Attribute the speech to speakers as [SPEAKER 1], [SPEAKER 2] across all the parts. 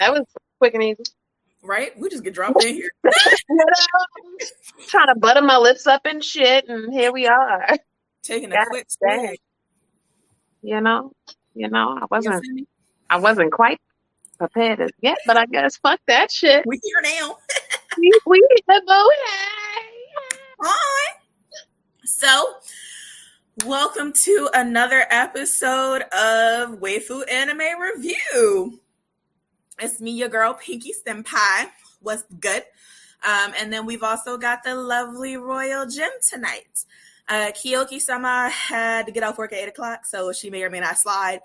[SPEAKER 1] That was quick and easy.
[SPEAKER 2] Right? We just get dropped in here.
[SPEAKER 1] Trying to butter my lips up and shit, and here we are.
[SPEAKER 2] Taking a
[SPEAKER 1] God
[SPEAKER 2] quick swig.
[SPEAKER 1] You know, you know, I wasn't. I wasn't quite prepared as yet, but I guess fuck that shit.
[SPEAKER 2] We here now.
[SPEAKER 1] We, we boo hey.
[SPEAKER 2] Hi. So, welcome to another episode of Waifu Anime Review. It's me, your girl Pinky Senpai. What's good? Um, and then we've also got the lovely Royal Gym tonight. Uh, Kiyoki sama had to get off work at 8 o'clock, so she may or may not slide.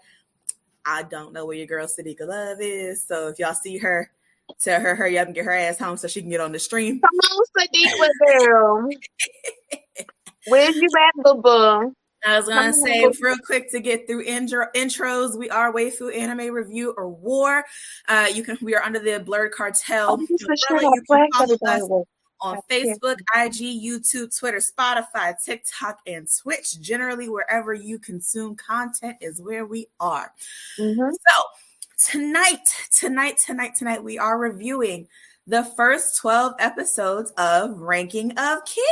[SPEAKER 2] I don't know where your girl Sadiqa Love is, so if y'all see her, tell her hurry up and get her ass home so she can get on the stream.
[SPEAKER 1] Come on, Sadiq girl. Where's you at, boo boo?
[SPEAKER 2] I was gonna say real quick to get through intro, intros. We are Waifu Anime Review or War. Uh, you can we are under the Blurred Cartel.
[SPEAKER 1] Oh, this is
[SPEAKER 2] umbrella. You can follow us on Facebook, IG, YouTube, Twitter, Spotify, TikTok, and Twitch. Generally, wherever you consume content is where we are.
[SPEAKER 1] Mhm.
[SPEAKER 2] So tonight, tonight, tonight, tonight, we are reviewing the first 12 episodes of Ranking of Kings.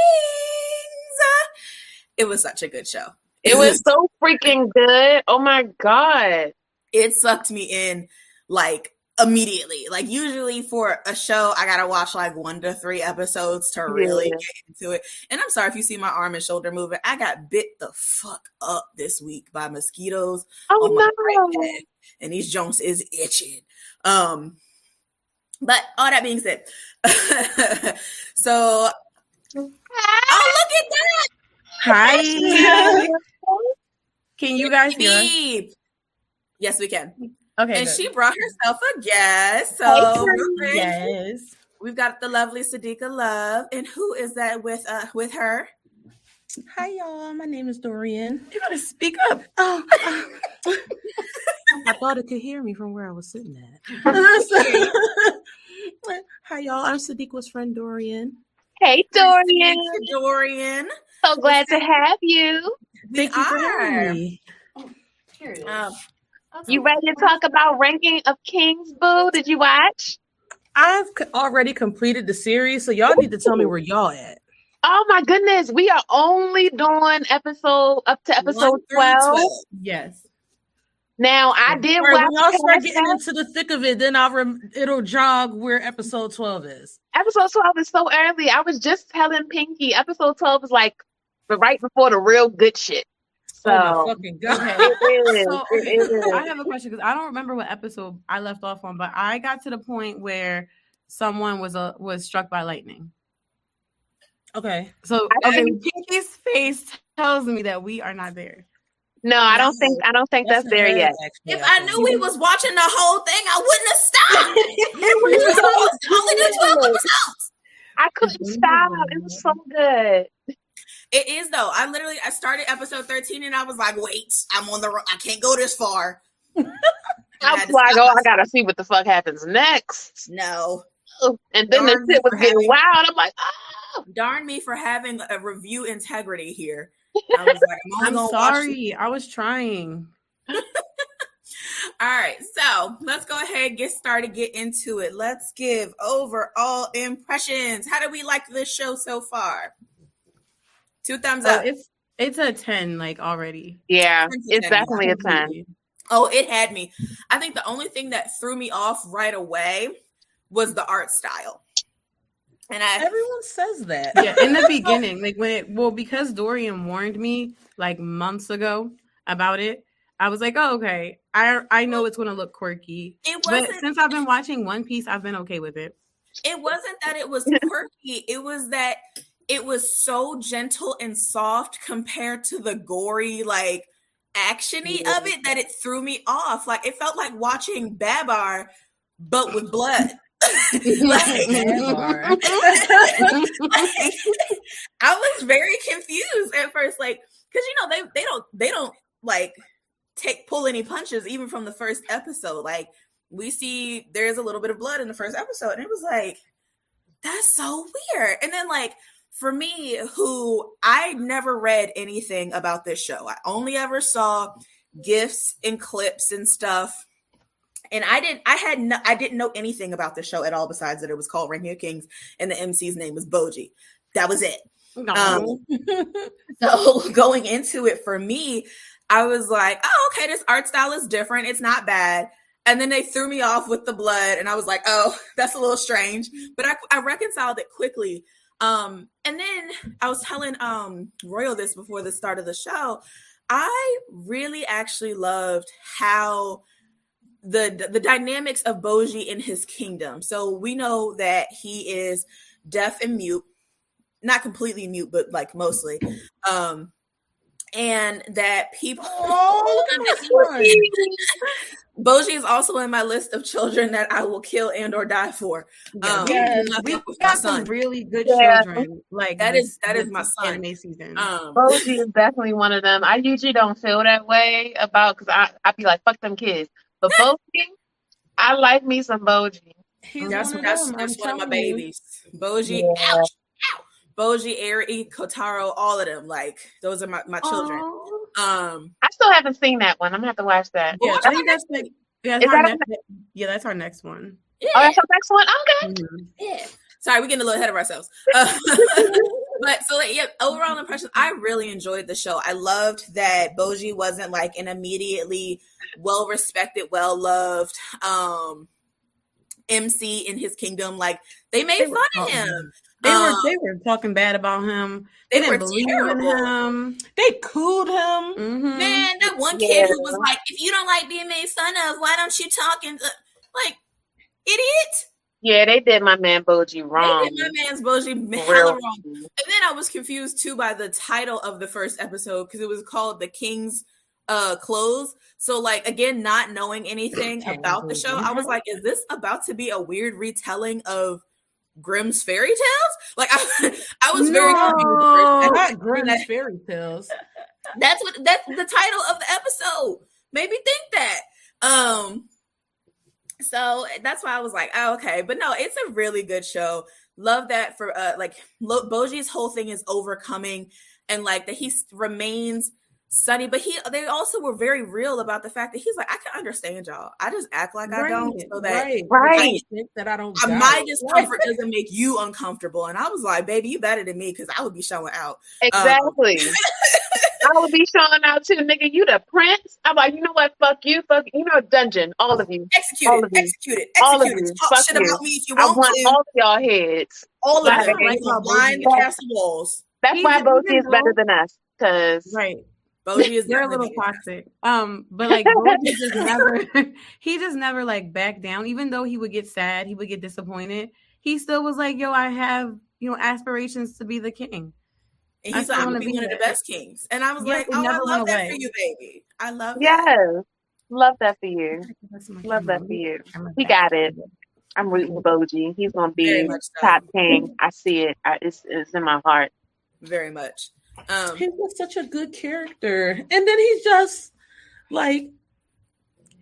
[SPEAKER 2] It was such a good show.
[SPEAKER 1] It was so freaking good. Oh my god.
[SPEAKER 2] it sucked me in like immediately. Like usually for a show, I gotta watch like one to three episodes to really
[SPEAKER 1] Yeah.
[SPEAKER 2] get into it. And I'm sorry if you see my arm and shoulder moving. I got bit the fuck up this week by mosquitoes
[SPEAKER 1] Oh
[SPEAKER 2] on my right
[SPEAKER 1] no.
[SPEAKER 2] and these joints is itching. Um, but all that being said, so oh look at that,
[SPEAKER 3] Hi. Can you guys hear us?
[SPEAKER 2] Yes, we can.
[SPEAKER 3] Okay.
[SPEAKER 2] and
[SPEAKER 3] good.
[SPEAKER 2] she brought herself a guest. So
[SPEAKER 1] Marie.
[SPEAKER 3] yes.
[SPEAKER 2] we've got the lovely Sadiqa Love, and who is that with uh with her?
[SPEAKER 3] Hi y'all. My name is Dorian.
[SPEAKER 2] You gotta speak up.
[SPEAKER 3] Oh, I thought it could hear me from where I was sitting at. Hi y'all. I'm Sadiqa's friend Dorian.
[SPEAKER 1] Hey Dorian.
[SPEAKER 2] Dorian.
[SPEAKER 1] So glad to have you.
[SPEAKER 3] Thank you for having me.
[SPEAKER 2] Um,
[SPEAKER 1] You ready to talk about ranking of kings, boo? Did you watch?
[SPEAKER 3] I've already completed the series, so y'all need to tell me where y'all at.
[SPEAKER 1] Oh my goodness. We are only doing episode up to episode
[SPEAKER 2] one through
[SPEAKER 1] 12.
[SPEAKER 3] Yes.
[SPEAKER 1] Now I did
[SPEAKER 3] Right,
[SPEAKER 1] watch
[SPEAKER 3] when y'all start getting into the thick of it, then I'll rem- it'll jog where episode 12 is.
[SPEAKER 1] episode 12 is so early. I was just telling Pinky, episode 12 is like the right before the real good shit. So
[SPEAKER 3] oh my fucking god.
[SPEAKER 1] it is.
[SPEAKER 4] So,
[SPEAKER 1] it is.
[SPEAKER 4] I have a question because I don't remember what episode I left off on, but I got to the point where someone was uh, was struck by lightning.
[SPEAKER 3] Okay.
[SPEAKER 4] So
[SPEAKER 1] I
[SPEAKER 4] okay,
[SPEAKER 1] think-
[SPEAKER 4] Pinky's face tells me that we are not there.
[SPEAKER 1] No, I don't think I don't think that's, there yet.
[SPEAKER 2] if I knew we was watching the whole thing, I wouldn't have stopped. we were supposed only do twelve episodes.
[SPEAKER 1] I couldn't stop. It was so good.
[SPEAKER 2] It is though. I literally I started episode thirteen and I was like, wait, I'm on the. ro- I can't go this far.
[SPEAKER 1] I
[SPEAKER 2] had
[SPEAKER 1] was
[SPEAKER 2] to
[SPEAKER 1] like, oh, I gotta see what the fuck happens next.
[SPEAKER 2] No.
[SPEAKER 1] And then the
[SPEAKER 2] Darn
[SPEAKER 1] shit was getting
[SPEAKER 2] having-
[SPEAKER 1] wild. I'm like, oh.
[SPEAKER 2] Darn me for having a review integrity here. I was like, I'm
[SPEAKER 4] I'm sorry, I was trying.
[SPEAKER 2] All right, so let's go ahead and get started, get into it. Let's give overall impressions. How do we like this show so far? Two thumbs
[SPEAKER 4] So
[SPEAKER 2] up.
[SPEAKER 4] it's it's a ten like already.
[SPEAKER 1] Yeah,
[SPEAKER 2] 10
[SPEAKER 1] it's definitely a 10.
[SPEAKER 2] Oh, it had me. I think the only thing that threw me off right away was the art style. And I
[SPEAKER 3] Everyone says that.
[SPEAKER 4] Yeah, in the beginning, like when it well, because Dorian warned me like months ago about it, I was like, oh, okay. I I know it's gonna look quirky.
[SPEAKER 2] it wasn't
[SPEAKER 4] since I've been watching One Piece, I've been okay with it.
[SPEAKER 2] it wasn't that it was quirky. It was that it was so gentle and soft compared to the gory, like actiony of it that it threw me off. Like it felt like watching Babar, but with blood. like,
[SPEAKER 3] Never.
[SPEAKER 2] I was very confused at first, like because you know they they don't they don't like take pull any punches even from the first episode. Like we see there's a little bit of blood in the first episode, and it was like that's so weird. And then like for me, who I never read anything about this show, I only ever saw gifs and clips and stuff. and I didn't I had no I didn't know anything about the show at all besides that it was called Ranking of Kings and the MC's name was Bojji. That was it. Um, so going into it for me, I was like, oh, okay, this art style is different. It's not bad. And then they threw me off with the blood, and I was like, oh, that's a little strange. But I, I reconciled it quickly. Um, and then I was telling um Royal this before the start of the show. I really actually loved how the the dynamics of Bojji in his kingdom. So we know that he is deaf and mute, not completely mute, but like mostly. Um, and that people. Oh, Bojji is also in my list of children that I will kill and or die for. Um,
[SPEAKER 4] yes, we got some really good yeah. children. Like
[SPEAKER 2] that is that is my son.
[SPEAKER 4] Anime season.
[SPEAKER 1] Um, Bojji is definitely one of them. I usually don't feel that way about because I I be like fuck them kids, but Bojji, I like me some Bojji.
[SPEAKER 2] He's that's one, that's, that's one of my babies. Bojji, yeah. ouch, ouch. Bojji, Eri, Kotaro, all of them. Like those are my, my children. Aww. Um,
[SPEAKER 1] I still haven't seen that one. I'm gonna have to watch that.
[SPEAKER 4] Yeah, I think that's like yeah, that's that next, yeah, that's our next one.
[SPEAKER 1] Yeah. Oh, that's our next one. Okay.
[SPEAKER 2] Mm-hmm. Yeah. Sorry, we're getting a little ahead of ourselves. Uh, but so like, yeah, overall impression, I really enjoyed the show. I loved that Bojji wasn't like an immediately well respected, well loved um MC in his kingdom. Like they made they fun of him.
[SPEAKER 4] They um, were they were talking bad about him. They, they didn't believe terrible. in him. They cooled him.
[SPEAKER 2] Mm-hmm. Man, that one kid yeah. who was like, "If you don't like being made fun of, why don't you talk?" And uh, like, idiot.
[SPEAKER 1] Yeah, they did my man Bojji wrong.
[SPEAKER 2] They did my man's Bojji hella wrong. And then I was confused too by the title of the first episode because it was called "The King's uh Clothes." So, like again, not knowing anything about the show, I was like, "Is this about to be a weird retelling of?" Grimm's fairy tales? Like I, I was no, very
[SPEAKER 4] confused. Not Grimm's fairy tales.
[SPEAKER 2] That's what that's the title of the episode. Made me think that. Um so that's why I was like, oh, okay. But no, it's a really good show. Love that for uh like Bojji's whole thing is overcoming and like that he remains sunny, but he they also were very real about the fact that he's like, I can understand y'all. I just act like right, I don't, so that
[SPEAKER 1] right, right.
[SPEAKER 4] I, that I don't.
[SPEAKER 2] My discomfort right. doesn't make you uncomfortable, and I was like, baby, you better than me because I would be showing out.
[SPEAKER 1] Exactly. Um, I would be showing out too, nigga. You the prince. I'm like, you know what? Fuck you. Fuck you know dungeon. All of you.
[SPEAKER 2] Execute all it. Of you. Execute it. Execute all of you. Talk Fuck shit you. about me if you want, I want
[SPEAKER 1] to. all of y'all heads.
[SPEAKER 2] All of them. Like, line the castle walls.
[SPEAKER 1] That's why Bojji is better than us. Cause
[SPEAKER 4] right. Bojji is they're a little toxic. Um, but like Bojji just never he just never like backed down. Even though he would get sad, he would get disappointed. He still was like, "Yo, I have you know aspirations to be the king."
[SPEAKER 2] And he's like, "I'm gonna be one of the best kings." And I was yeah, like, "Oh, I love that away. for you, baby. I love
[SPEAKER 1] yes, that. love that for you. Love that for you. He got it." I'm rooting for Bojji. He's gonna be top king. I see it. I, it's it's in my heart.
[SPEAKER 2] Very much.
[SPEAKER 3] Um, he was such a good character, and then he's just like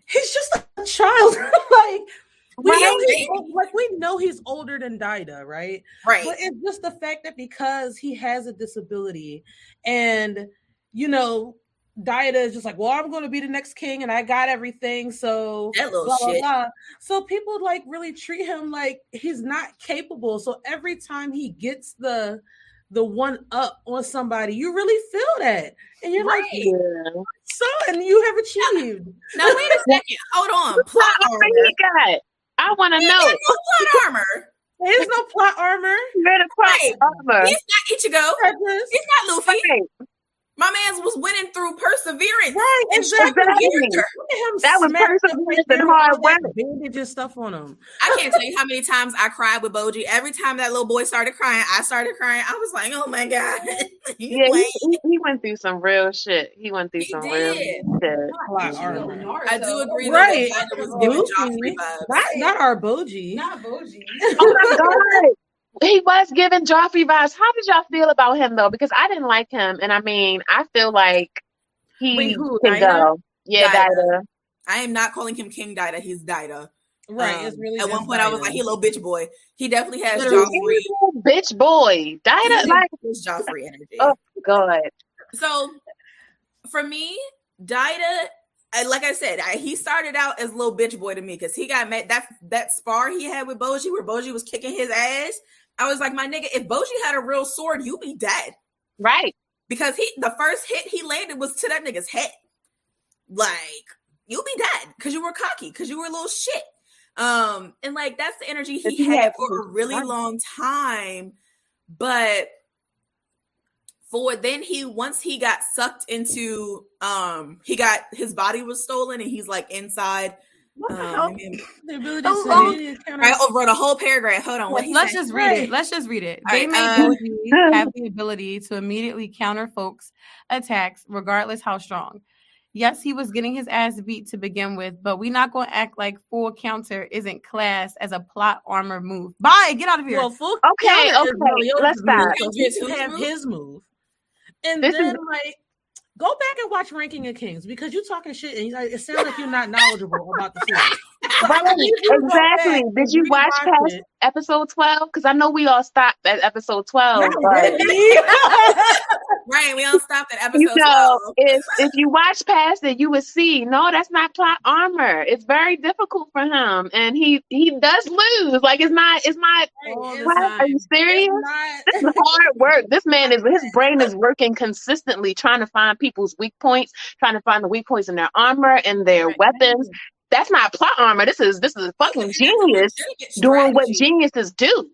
[SPEAKER 3] he's just a child. like we know he's, like we know he's older than Daida, right?
[SPEAKER 2] Right.
[SPEAKER 3] But it's just the fact that because he has a disability, and you know, Daida is just like, well, I'm going to be the next king, and I got everything. So
[SPEAKER 2] that little blah, shit. Blah, blah.
[SPEAKER 3] So people like really treat him like he's not capable. So every time he gets the the one up on somebody, you really feel that. And you're right. like, yeah. son, you have achieved.
[SPEAKER 2] Now, now wait a second. Hold on. Plot armor.
[SPEAKER 1] He got? I want to know. No
[SPEAKER 2] plot armor.
[SPEAKER 3] There's no plot armor.
[SPEAKER 1] There's plot right. armor.
[SPEAKER 2] He's not Ichigo. He's not Luffy. Right. My man was winning through perseverance.
[SPEAKER 3] Right, exactly.
[SPEAKER 1] That was perseverance and hard work.
[SPEAKER 3] Bandages stuff on him.
[SPEAKER 2] I can't tell you how many times I cried with Bojji. Every time that little boy started crying, I started crying. I was like, "Oh my god!"
[SPEAKER 1] yeah, he, he, went through some real shit. He went through he some did. real shit.
[SPEAKER 2] I do agree. Right, that was giving Joffrey vibes.
[SPEAKER 3] Not, not our Bojji.
[SPEAKER 4] Not Bojji.
[SPEAKER 1] oh my god he was giving Joffrey vibes. How did y'all feel about him though? Because I didn't like him, and I mean, I feel like he Wait, who, can Daida? go. Yeah, Daida. Daida.
[SPEAKER 2] I am not calling him King Daida. He's Daida.
[SPEAKER 3] Right. Um, it's really
[SPEAKER 2] at one point Daida. I was like, he little bitch boy. He definitely has Joffrey.
[SPEAKER 1] Bitch boy. Daida like
[SPEAKER 2] Joffrey energy.
[SPEAKER 1] Oh god.
[SPEAKER 2] So for me, Daida I, like I said, I, he started out as a little bitch boy to me because he got mad that that spar he had with Bojji, where Bojji was kicking his ass. I was like, my nigga, if Bojji had a real sword, you'd be dead,
[SPEAKER 1] right?
[SPEAKER 2] Because he the first hit he landed was to that nigga's head. Like you'll be dead because you were cocky, because you were a little shit. Um, and like that's the energy he, he had for a really long time. But for then he once he got sucked into um he got his body was stolen and he's like inside um, hell? The ability oh, oh. I wrote a whole paragraph. Hold on.
[SPEAKER 4] Let's just read it. Let's just read it. All they right, may uh, have the ability to immediately counter folks' attacks, regardless how strong. Yes, he was getting his ass beat to begin with, but we're not going to act like full counter isn't classed as a plot armor move. Bye, get out of here. Well,
[SPEAKER 1] full okay, okay, let's stop.
[SPEAKER 3] Have his move. And this then is- like go back and watch Ranking of Kings because you're talking shit and it sounds like you're not knowledgeable about the series.
[SPEAKER 1] exactly. Did you watch past it. episode 12? Because I know we all stopped at episode 12. But...
[SPEAKER 2] right, we all stopped at episode you know, 12.
[SPEAKER 1] If, if you watch past it, you would see, no, that's not plot armor. It's very difficult for him. And he he does lose. Like it's not, it's not, oh, are you serious? Not... This is hard work. This man is, his brain is working consistently trying to find people's weak points, trying to find the weak points in their armor and their right. weapons that's not plot armor. This is this is a fucking genius doing what geniuses do.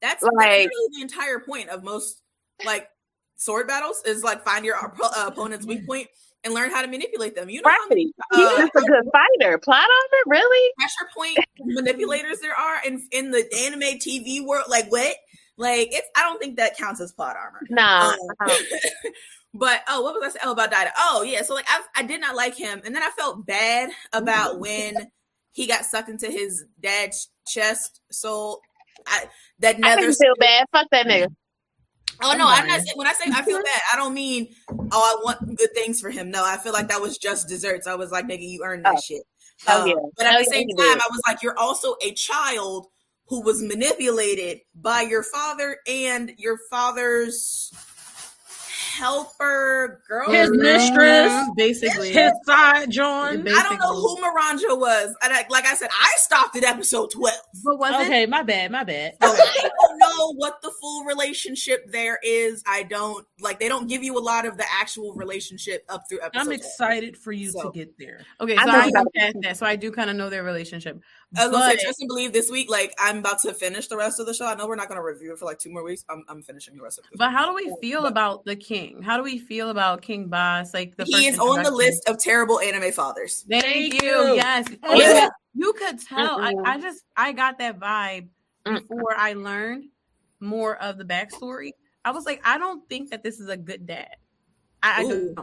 [SPEAKER 2] That's like the entire point of most like sword battles is like find your uh, opponent's weak point and learn how to manipulate them. You know,
[SPEAKER 1] right. Many, uh, he's just a good fighter. Plot armor, really?
[SPEAKER 2] Pressure point manipulators there are in in the anime TV world. Like what? Like it's. I don't think that counts as plot armor.
[SPEAKER 1] Nah. Um, uh-huh.
[SPEAKER 2] But oh, what was I saying? Oh, about Daida. Oh, yeah. So like I, I did not like him, and then I felt bad about mm-hmm. when he got sucked into his dad's chest. So I that
[SPEAKER 1] never I feel bad. Fuck that nigga.
[SPEAKER 2] Oh no, I'm not saying when I say I feel bad, I don't mean oh I want good things for him. No, I feel like that was just desserts. I was like, nigga, you earned that oh. shit. Oh, um, yeah. But at oh, the same yeah, time, I was like, you're also a child who was manipulated by your father and your father's helper, girl,
[SPEAKER 3] his mistress, basically his side John.
[SPEAKER 2] I don't know who Miranjo was. And I, like I said, I stopped at episode twelve.
[SPEAKER 3] But was okay, it? my bad, my bad.
[SPEAKER 2] I don't know what the full relationship there is. I don't like. They don't give you a lot of the actual relationship up through episode.
[SPEAKER 3] I'm excited 12. for you so. to get there.
[SPEAKER 4] Okay, so I, I that. So I do kind of know their relationship.
[SPEAKER 2] I was but, gonna say, trust and believe this week, like I'm about to finish the rest of the show. I know we're not gonna review it for like two more weeks. I'm, I'm finishing the rest of it.
[SPEAKER 4] But how do we feel but, about the king? How do we feel about King Bosse? Like the
[SPEAKER 2] he is on the list of terrible anime fathers.
[SPEAKER 4] Thank, Thank you. you. Yes. Yeah. You could tell. I, I, just I got that vibe mm. before I learned more of the backstory. I was like, I don't think that this is a good dad. I, I don't.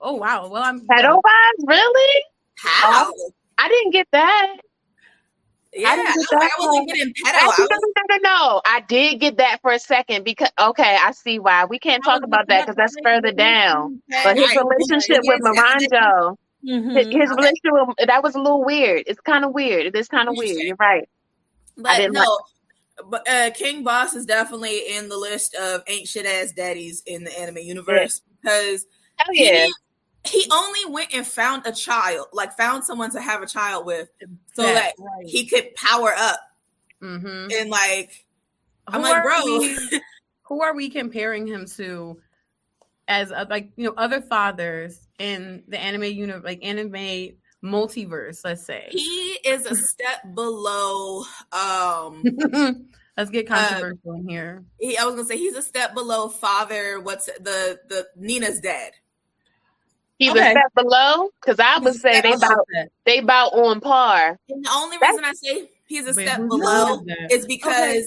[SPEAKER 4] Oh wow. Well, I'm
[SPEAKER 1] pedo vibes, really?
[SPEAKER 2] How?
[SPEAKER 1] I didn't get that.
[SPEAKER 2] Yeah, I, didn't get I, I wasn't getting pedo.
[SPEAKER 1] Was... No, no, no. I did get that for a second because okay, I see why. We can't talk about that because that's further down. But his relationship with Miranjo, mm-hmm. his, his relationship with, that was a little weird. It's kind of weird. It is kind of weird. You're right.
[SPEAKER 2] But no, like... but uh, King Bosse is definitely in the list of ain't shit ass daddies in the anime universe yeah. because
[SPEAKER 1] Hell yeah.
[SPEAKER 2] He, he only went and found a child, like found someone to have a child with, so that right. he could power up. Mm-hmm. And like, who I'm like, bro,
[SPEAKER 4] we, who are we comparing him to? As a, like you know, other fathers in the anime universe, like anime multiverse, let's say
[SPEAKER 2] he is a step below. um
[SPEAKER 4] Let's get uh, controversial in here.
[SPEAKER 2] He, I was gonna say he's a step below father. What's the the Nina's dad?
[SPEAKER 1] He okay. was step below because I would say they about they about on par.
[SPEAKER 2] And the only reason That's, I say he's a step below is because okay.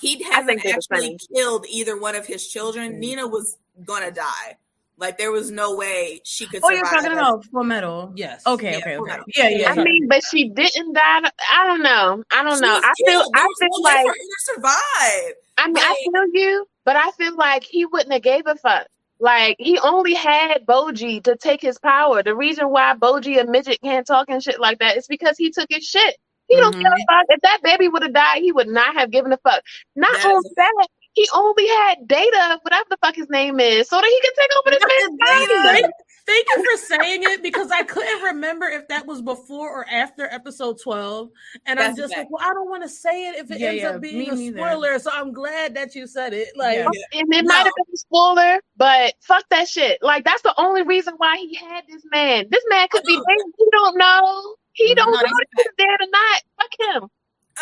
[SPEAKER 2] he hasn't actually killed either one of his children. Mm. Nina was gonna die. Like there was no way she could.
[SPEAKER 4] Oh, you're talking about Full Metal.
[SPEAKER 3] Yes.
[SPEAKER 4] Okay. Yeah, okay. Okay. Yeah. Yeah. I
[SPEAKER 1] mean, but she didn't die. I don't know. I don't she know. I feel. I feel like for her
[SPEAKER 2] to survive.
[SPEAKER 1] I mean, like, I feel you, but I feel like he wouldn't have gave a fuck. Like he only had Bojji to take his power. The reason why Bojji a midget can't talk and shit like that is because he took his shit. He mm-hmm. don't give a fuck. If that baby would have died, he would not have given a fuck. Not only that, he only had data, whatever the fuck his name is, so that he can take over this man's body.
[SPEAKER 3] Thank you for saying it because I couldn't remember if that was before or after episode 12. And That's I'm just like, well, I don't want to say it if it yeah, ends yeah, up being a spoiler. Neither. So I'm glad that you said it. Like yeah.
[SPEAKER 1] and it no. might have been a spoiler, but fuck that shit. Like that's the only reason why he had this man. This man could be oh. dead. He don't know. He don't no, know if he's dead or not. Fuck him.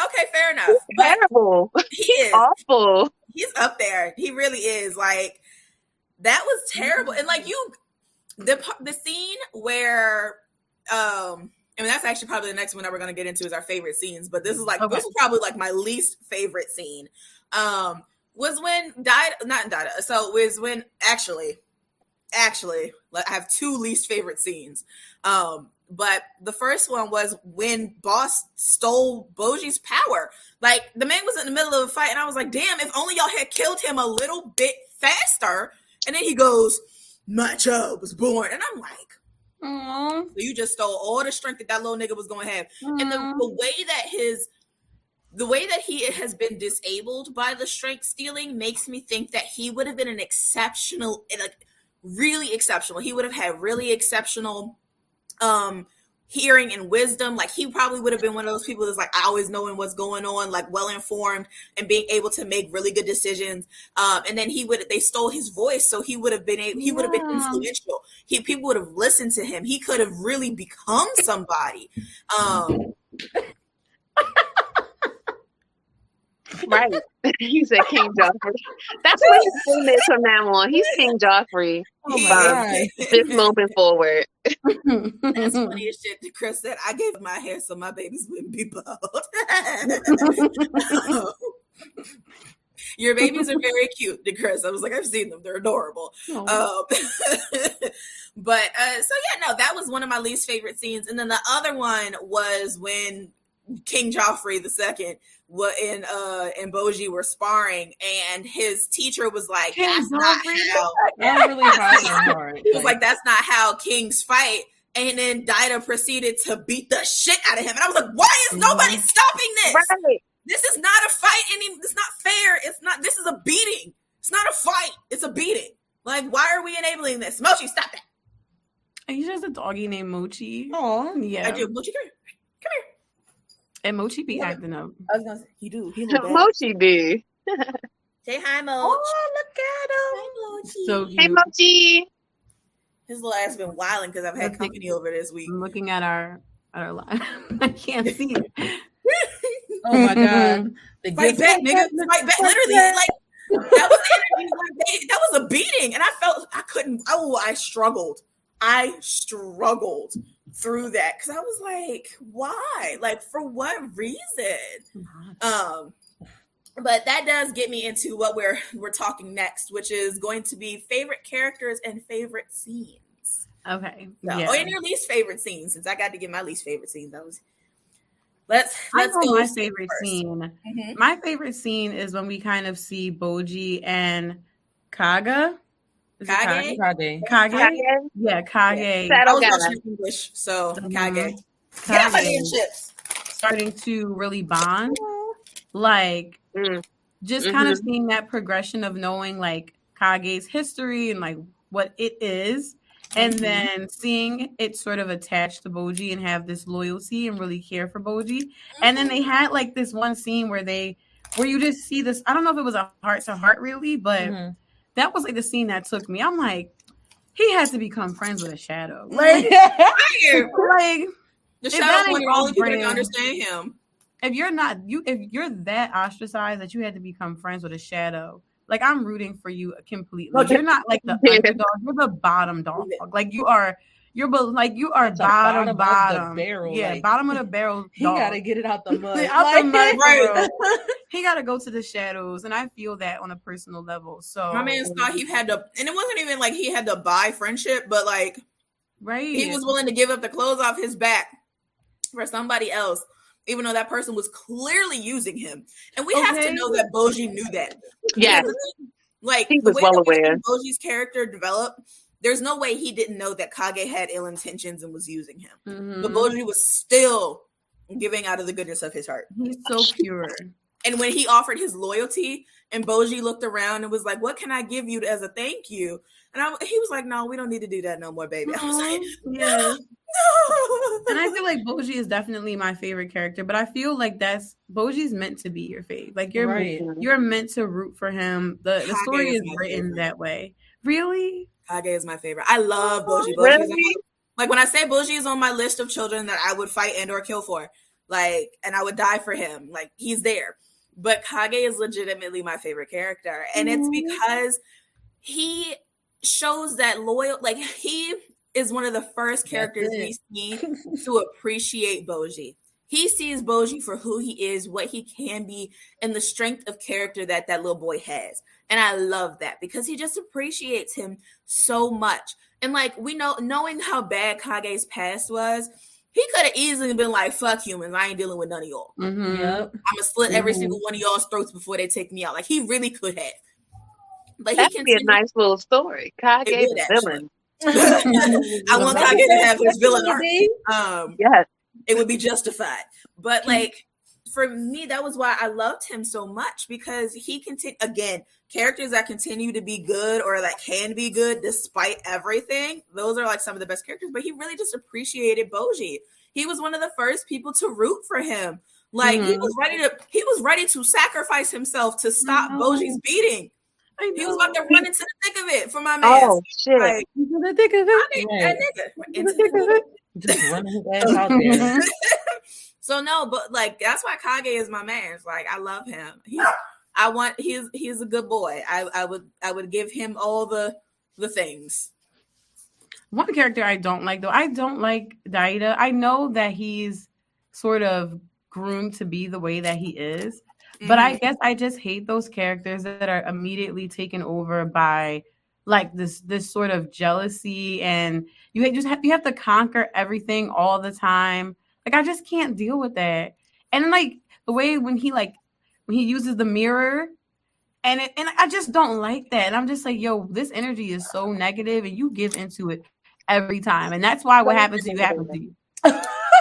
[SPEAKER 2] Okay, fair enough.
[SPEAKER 1] terrible. He is awful.
[SPEAKER 2] He's up there. He really is. Like that was mm-hmm. terrible. And like you the the scene where um I mean that's actually probably the next one that we're gonna get into is our favorite scenes, but this is like okay. this is probably like my least favorite scene. Um was when died not died so was when actually actually I have two least favorite scenes. Um but the first one was when Bosse stole Bojji's power. Like the man was in the middle of a fight, and I was like, damn, if only y'all had killed him a little bit faster. And then he goes, My child was born. And I'm like, Aww. So you just stole all the strength that that little nigga was going to have. Aww. And the, the way that his the way that he has been disabled by the strength stealing makes me think that he would have been an exceptional like really exceptional he would have had really exceptional um hearing and wisdom. Like he probably would have been one of those people that's like always knowing what's going on, like well informed and being able to make really good decisions. Um, and then he would they stole his voice, so he would have been able, he would have been influential. He people would have listened to him. He could have really become somebody. Um,
[SPEAKER 1] Right. he said King Joffrey. That's what his name is from now on. He's King Joffrey. Oh my God. This moment forward.
[SPEAKER 2] That's funny as shit. Chris said, I gave my hair so my babies wouldn't be bald. Your babies are very cute, Chris. I was like, I've seen them; they're adorable. Um, but uh, so yeah, no, that was one of my least favorite scenes. And then the other one was when King Joffrey the second what in uh and Bojji were sparring and his teacher was like that's not how really hard. he was like that's not how kings fight. And then Daida proceeded to beat the shit out of him and I was like why is nobody mm-hmm. stopping this? Right. this is not a fight any it's not fair it's not this is a beating. It's not a fight it's a beating. Like why are we enabling this? Mochi stop that.
[SPEAKER 4] Are you just a doggy named Mochi.
[SPEAKER 2] Oh yeah. I do. Mochi come here come here
[SPEAKER 4] and Mochi be acting up.
[SPEAKER 2] I was gonna say he do. He
[SPEAKER 1] Mochi be.
[SPEAKER 2] Say hi, Mochi.
[SPEAKER 3] Oh, look at him. Hi,
[SPEAKER 1] Mochi. So hey, Mochi.
[SPEAKER 2] His little ass been wilding because I've had company over this week.
[SPEAKER 4] I'm looking at our at our live. I can't see
[SPEAKER 3] oh my god!
[SPEAKER 2] The fight back, nigga. Fight back. Literally, like that was like, that was a beating, and I felt I couldn't. Oh, I struggled. I struggled through that because I was like, why? Like, for what reason? Um, but that does get me into what we're we're talking next, which is going to be favorite characters and favorite scenes.
[SPEAKER 4] Okay.
[SPEAKER 2] So, yeah. Oh, and your least favorite scenes, since I got to get my least favorite scenes. Was let's let's go.
[SPEAKER 4] My favorite first. scene. Mm-hmm. My favorite scene is when we kind of see Bojji and Kaga
[SPEAKER 2] Kage?
[SPEAKER 4] Kage. Kage. Kage. Yeah, Kage.
[SPEAKER 2] I was watching English, so mm-hmm. Kage. Kage. chips.
[SPEAKER 4] Starting to really bond. Like mm. just mm-hmm. kind of mm-hmm. seeing that progression of knowing like Kage's history and like what it is. And mm-hmm. then seeing it sort of attached to Bojji and have this loyalty and really care for Bojji. And then they mm-hmm. had like this one scene where they where you just see this. I don't know if it was a heart to heart really, but mm-hmm that was like the scene that took me. I'm like, he has to become friends with a shadow. Like,
[SPEAKER 2] like the shadow one only people can understand him.
[SPEAKER 4] If you're not you, if you're that ostracized that you had to become friends with a shadow, like I'm rooting for you completely. Okay. You're not like the underdog. You're the bottom dog. Like you are you're like you are bottom, bottom, bottom. barrel. Yeah, like, bottom of the barrel.
[SPEAKER 3] He got to get it out the mud. out like, the mud,
[SPEAKER 4] right? he got to go to the shadows, and I feel that on a personal level. So
[SPEAKER 2] my man thought he had to, and it wasn't even like he had to buy friendship, but like,
[SPEAKER 4] right?
[SPEAKER 2] He was willing to give up the clothes off his back for somebody else. Even though that person was clearly using him, and we okay. have to know that Bojji knew that.
[SPEAKER 1] Yeah,
[SPEAKER 2] like
[SPEAKER 1] he was well aware.
[SPEAKER 2] Bojji's character developed there's no way he didn't know that Kage had ill intentions and was using him. Mm-hmm. But Bojji was still giving out of the goodness of his heart.
[SPEAKER 4] He's so pure.
[SPEAKER 2] And when he offered his loyalty and Bojji looked around and was like, "What can I give you as a thank you?" And I, he was like, "No, we don't need to do that no more, baby." I was like, "Yeah."
[SPEAKER 4] No. and I feel like Bojji is definitely my favorite character, but I feel like that's Bojji's meant to be your fave. Like you're right. you're meant to root for him. The the story is, is written favorite. that way. Really?
[SPEAKER 2] Kage is my favorite. I love Bojji. Bojji really? like when I say Bojji is on my list of children that I would fight and or kill for, like, and I would die for him. Like he's there. But Kage is legitimately my favorite character, and mm-hmm. it's because he shows that loyal. Like he is one of the first characters we see to appreciate Bojji. He sees Bojji for who he is, what he can be, and the strength of character that that little boy has. And I love that because he just appreciates him so much. And like we know, knowing how bad Kage's past was, he could have easily been like, "Fuck humans, I ain't dealing with none of y'all. Mm-hmm. Yep. I'm gonna slit mm-hmm. every single one of y'all's throats before they take me out." Like he really could have.
[SPEAKER 1] But That'd he be a nice little story. Kage the villain.
[SPEAKER 2] I want Kage to have his villain arc. Um, yes, it would be justified. But like for me, that was why I loved him so much because he can take again characters that continue to be good or that can be good despite everything. Those are like some of the best characters. But he really just appreciated Bojji. He was one of the first people to root for him. Like mm-hmm. he was ready to he was ready to sacrifice himself to stop mm-hmm. Beating. He was about to run into the thick of it for my man. Oh shit! Like, into the thick of it. Right. Into the thick of it. Just running his ass out there. So no, but like that's why Kage is my man. It's like I love him. He, I want he's he's a good boy. I I would I would give him all the the things.
[SPEAKER 4] One character I don't like though, I don't like Daida. I know that he's sort of groomed to be the way that he is, mm-hmm. but I mm-hmm. guess I just hate those characters that are immediately taken over by like this this sort of jealousy and you just have you have to conquer everything all the time like I just can't deal with that. And like the way when he like when he uses the mirror and it, and I just don't like that. And I'm just like, yo, this energy is so negative and you give into it every time. And that's why what happens to you happens to you.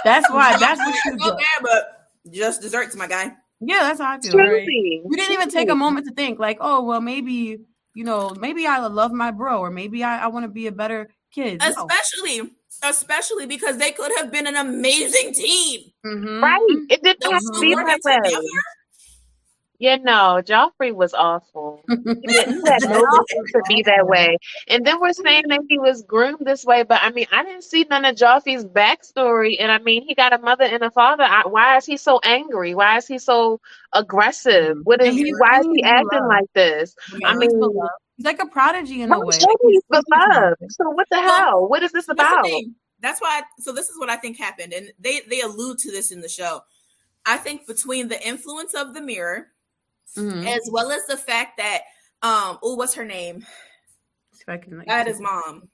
[SPEAKER 4] That's why that's what you do.
[SPEAKER 2] but just desserts, my guy.
[SPEAKER 4] Yeah, that's how I feel. Right? You didn't even take a moment to think, like, oh, well, maybe, you know, maybe I love my bro, or maybe I, I want to be a better kid.
[SPEAKER 2] Especially no especially because they could have been an amazing team.
[SPEAKER 1] Mm-hmm. Right. It didn't have to be that way. Yeah, no, Joffrey was awful. He didn't have no to be that way. And then we're saying that he was groomed this way, but I mean, I didn't see none of Joffrey's backstory. And I mean, he got a mother and a father. I, why is he so angry? Why is he so aggressive? What is he? Why is he acting like this? I mean,
[SPEAKER 4] He's like a prodigy in a way.
[SPEAKER 1] He's beloved. So what the hell? What is this about?
[SPEAKER 2] That's why. So this is what I think happened, and they they allude to this in the show. I think between the influence of the mirror, mm-hmm. as well as the fact that um oh what's her name? i can That is mom.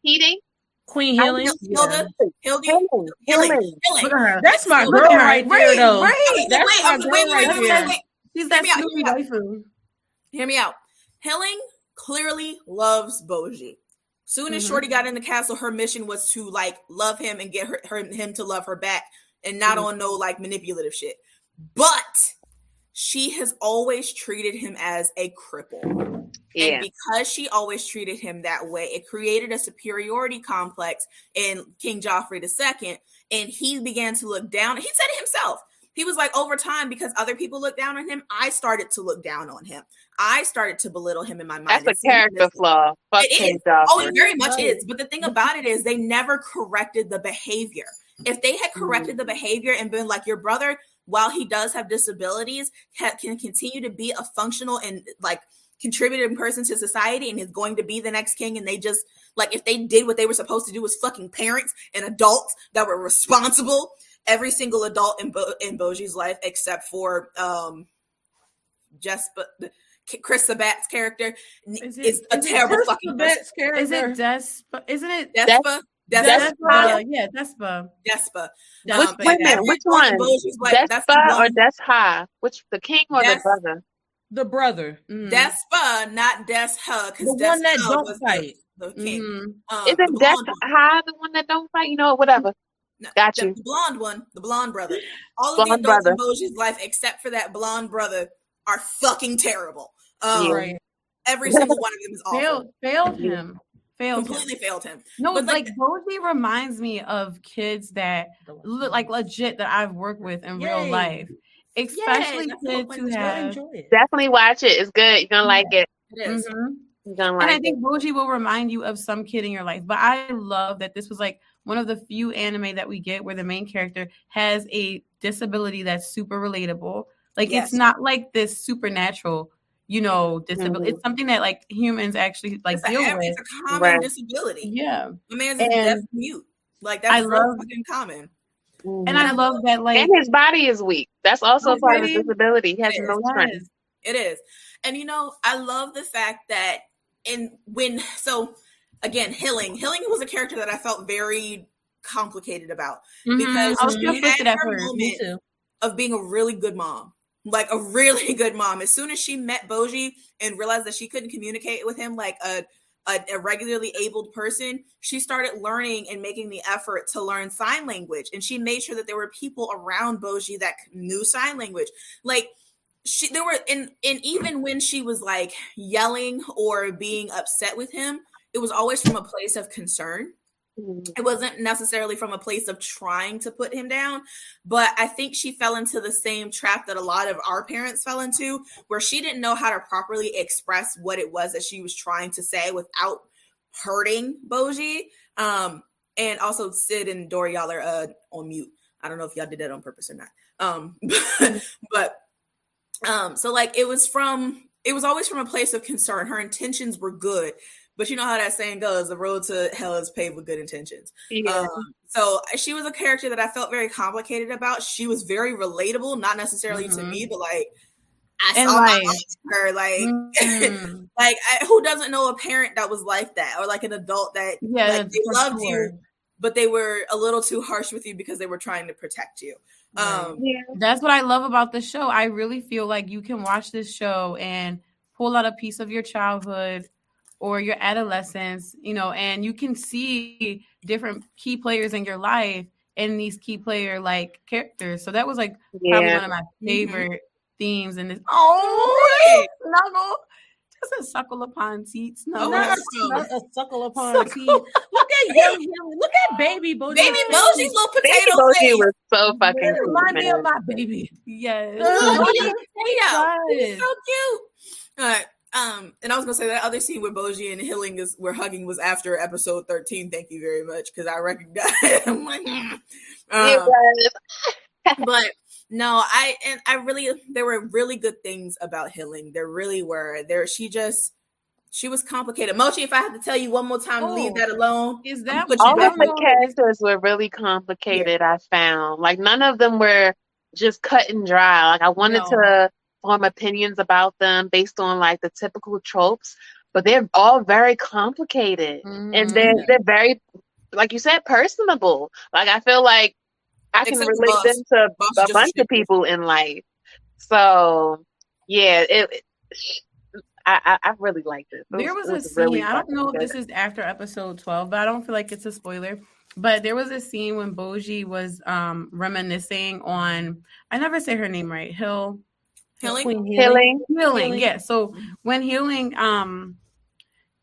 [SPEAKER 1] Heating.
[SPEAKER 3] Queen Hiling. Hilda. Hilda. Hiling. Hiling. That's my girl right, there, though. Right. That's my girl right there.
[SPEAKER 2] She's that Snoopy waifu. Hear me out. Hiling clearly loves Bojji. Soon as mm-hmm. Shorty got in the castle, her mission was to like love him and get her, her him to love her back and not mm-hmm. on no like manipulative shit. But she has always treated him as a cripple. Yeah. And because she always treated him that way, it created a superiority complex in King Joffrey II. And he began to look down. He said it himself. He was like, over time, because other people looked down on him, I started to look down on him. I started to belittle him in my mind.
[SPEAKER 1] That's a character flaw.
[SPEAKER 2] Fuck it is. Oh, it very much is. But the thing about it is, they never corrected the behavior. If they had mm-hmm. corrected the behavior and been like, your brother, while he does have disabilities, can continue to be a functional and like contributing person to society and is going to be the next king and they just like if they did what they were supposed to do as fucking parents and adults that were responsible every single adult in Bo- in Bojji's life except for um just but Chris Sabat's character is, it, is a is terrible Chris fucking Sabat's
[SPEAKER 4] character. Is it Despa? Isn't it
[SPEAKER 2] Despa?
[SPEAKER 4] Despa? Despa? Despa? Yeah, Despa.
[SPEAKER 2] Despa.
[SPEAKER 1] Which, um, wait a minute, which one? Like, Despa or Desha? Which the king or Des, the brother?
[SPEAKER 3] The brother.
[SPEAKER 2] Mm. Despa, not Desha.
[SPEAKER 3] The Despa one that don't fight.
[SPEAKER 2] The, the king. Mm-hmm.
[SPEAKER 1] Um, Isn't Desha the one that don't fight? You know, whatever. No, Got you.
[SPEAKER 2] The blonde one, the blonde brother. All of blonde the brother. in Bojji's life, except for that blonde brother, are fucking terrible. Um, right. Every single one of them is awful.
[SPEAKER 4] Failed, failed him. Failed
[SPEAKER 2] completely
[SPEAKER 4] him.
[SPEAKER 2] failed him.
[SPEAKER 4] No, but like, like Bojji reminds me of kids that look like legit that I've worked with in Yay. real life. Especially Yay, kids who have
[SPEAKER 1] definitely watch it. It's good. You're gonna yeah. like it.
[SPEAKER 2] It is. Mm-hmm.
[SPEAKER 4] Like and I think Bojji will remind you of some kid in your life. But I love that this was like one of the few anime that we get where the main character has a disability that's super relatable. Like yes. it's not like this supernatural, you know, disability. Mm-hmm. It's something that like humans actually like
[SPEAKER 2] it's
[SPEAKER 4] deal
[SPEAKER 2] a,
[SPEAKER 4] with.
[SPEAKER 2] It's a common right. disability.
[SPEAKER 4] Yeah.
[SPEAKER 2] The man's and deaf mute. Like that's I love, fucking common.
[SPEAKER 4] Mm-hmm. And I love that like
[SPEAKER 1] And his body is weak. That's also part of his disability. He has no strength.
[SPEAKER 2] It is. And you know, I love the fact that in when so again, Hiling. Hiling was a character that I felt very complicated about mm-hmm. because I was she had her moment of being a really good mom, like a really good mom. As soon as she met Bojji and realized that she couldn't communicate with him like a a, a, regularly abled person, she started learning and making the effort to learn sign language. And she made sure that there were people around Bojji that knew sign language. Like she there were and and even when she was like yelling or being upset with him, it was always from a place of concern. Mm-hmm. It wasn't necessarily from a place of trying to put him down, but I think she fell into the same trap that a lot of our parents fell into, where she didn't know how to properly express what it was that she was trying to say without hurting Bojji. Um, and also Sid and Dory, y'all are uh, on mute. I don't know if y'all did that on purpose or not. Um, but um, so like it was from it was always from a place of concern. Her intentions were good, but you know how that saying goes: the road to hell is paved with good intentions. Yeah. Um, so she was a character that I felt very complicated about. She was very relatable, not necessarily mm-hmm. to me, mm-hmm. but like I and saw like, her, like, mm-hmm. like I, who doesn't know a parent that was like that, or like an adult that yeah, like, they loved sure. you, but they were a little too harsh with you because they were trying to protect you. Um,
[SPEAKER 4] yeah. That's what I love about the show. I really feel like you can watch this show and pull out a piece of your childhood or your adolescence, you know, and you can see different key players in your life and these key player like characters. So that was like yeah. probably one of my mm-hmm. favorite mm-hmm. themes in this. Oh, snuggle. Just a suckle upon teats. No,
[SPEAKER 3] not, not a suckle upon suckle. teats. Look at young him. Look at baby Bojji.
[SPEAKER 2] Baby Bojji's little potato.
[SPEAKER 1] Baby Bojji was so fucking.
[SPEAKER 3] Cool, remind me of my baby.
[SPEAKER 4] Yes.
[SPEAKER 2] Oh, He's so cute. All right. Um, and I was gonna say that other scene where Bojji and Hiling is were hugging was after episode thirteen. Thank you very much because I recognize. It. I'm like, mm. um, but no, I and I really there were really good things about Hiling. There really were. There, she just she was complicated. Mochi, if I had to tell you one more time oh, to leave that alone,
[SPEAKER 4] is that
[SPEAKER 1] all of the characters were really complicated? Yeah. I found like none of them were just cut and dry. Like I wanted no. to form opinions about them based on like the typical tropes, but they're all very complicated mm-hmm. and they're they're very like you said personable. Like I feel like I can relate boss. them to boss a bunch of people in life. So yeah, it, I, I, really liked it.
[SPEAKER 4] it there was, was a scene. Really I don't know if this is after episode twelve, but I don't feel like it's a spoiler. But there was a scene when Bojji was um reminiscing on I never say her name right. Hill
[SPEAKER 2] Hiling?
[SPEAKER 1] Hiling.
[SPEAKER 4] Hiling. Yeah. So when Hiling, um,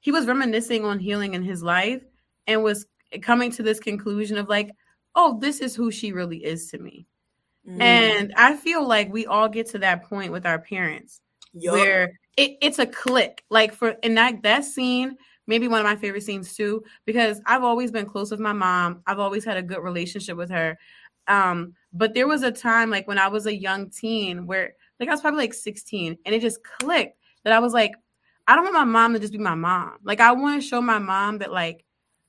[SPEAKER 4] he was reminiscing on Hiling in his life and was coming to this conclusion of like, oh, this is who she really is to me. Mm. And I feel like we all get to that point with our parents yep. where it, it's a click. Like for in that that scene, maybe one of my favorite scenes too, because I've always been close with my mom. I've always had a good relationship with her. Um, but there was a time like when I was a young teen where like I was probably like 16, and it just clicked that I was like, I don't want my mom to just be my mom. Like I want to show my mom that like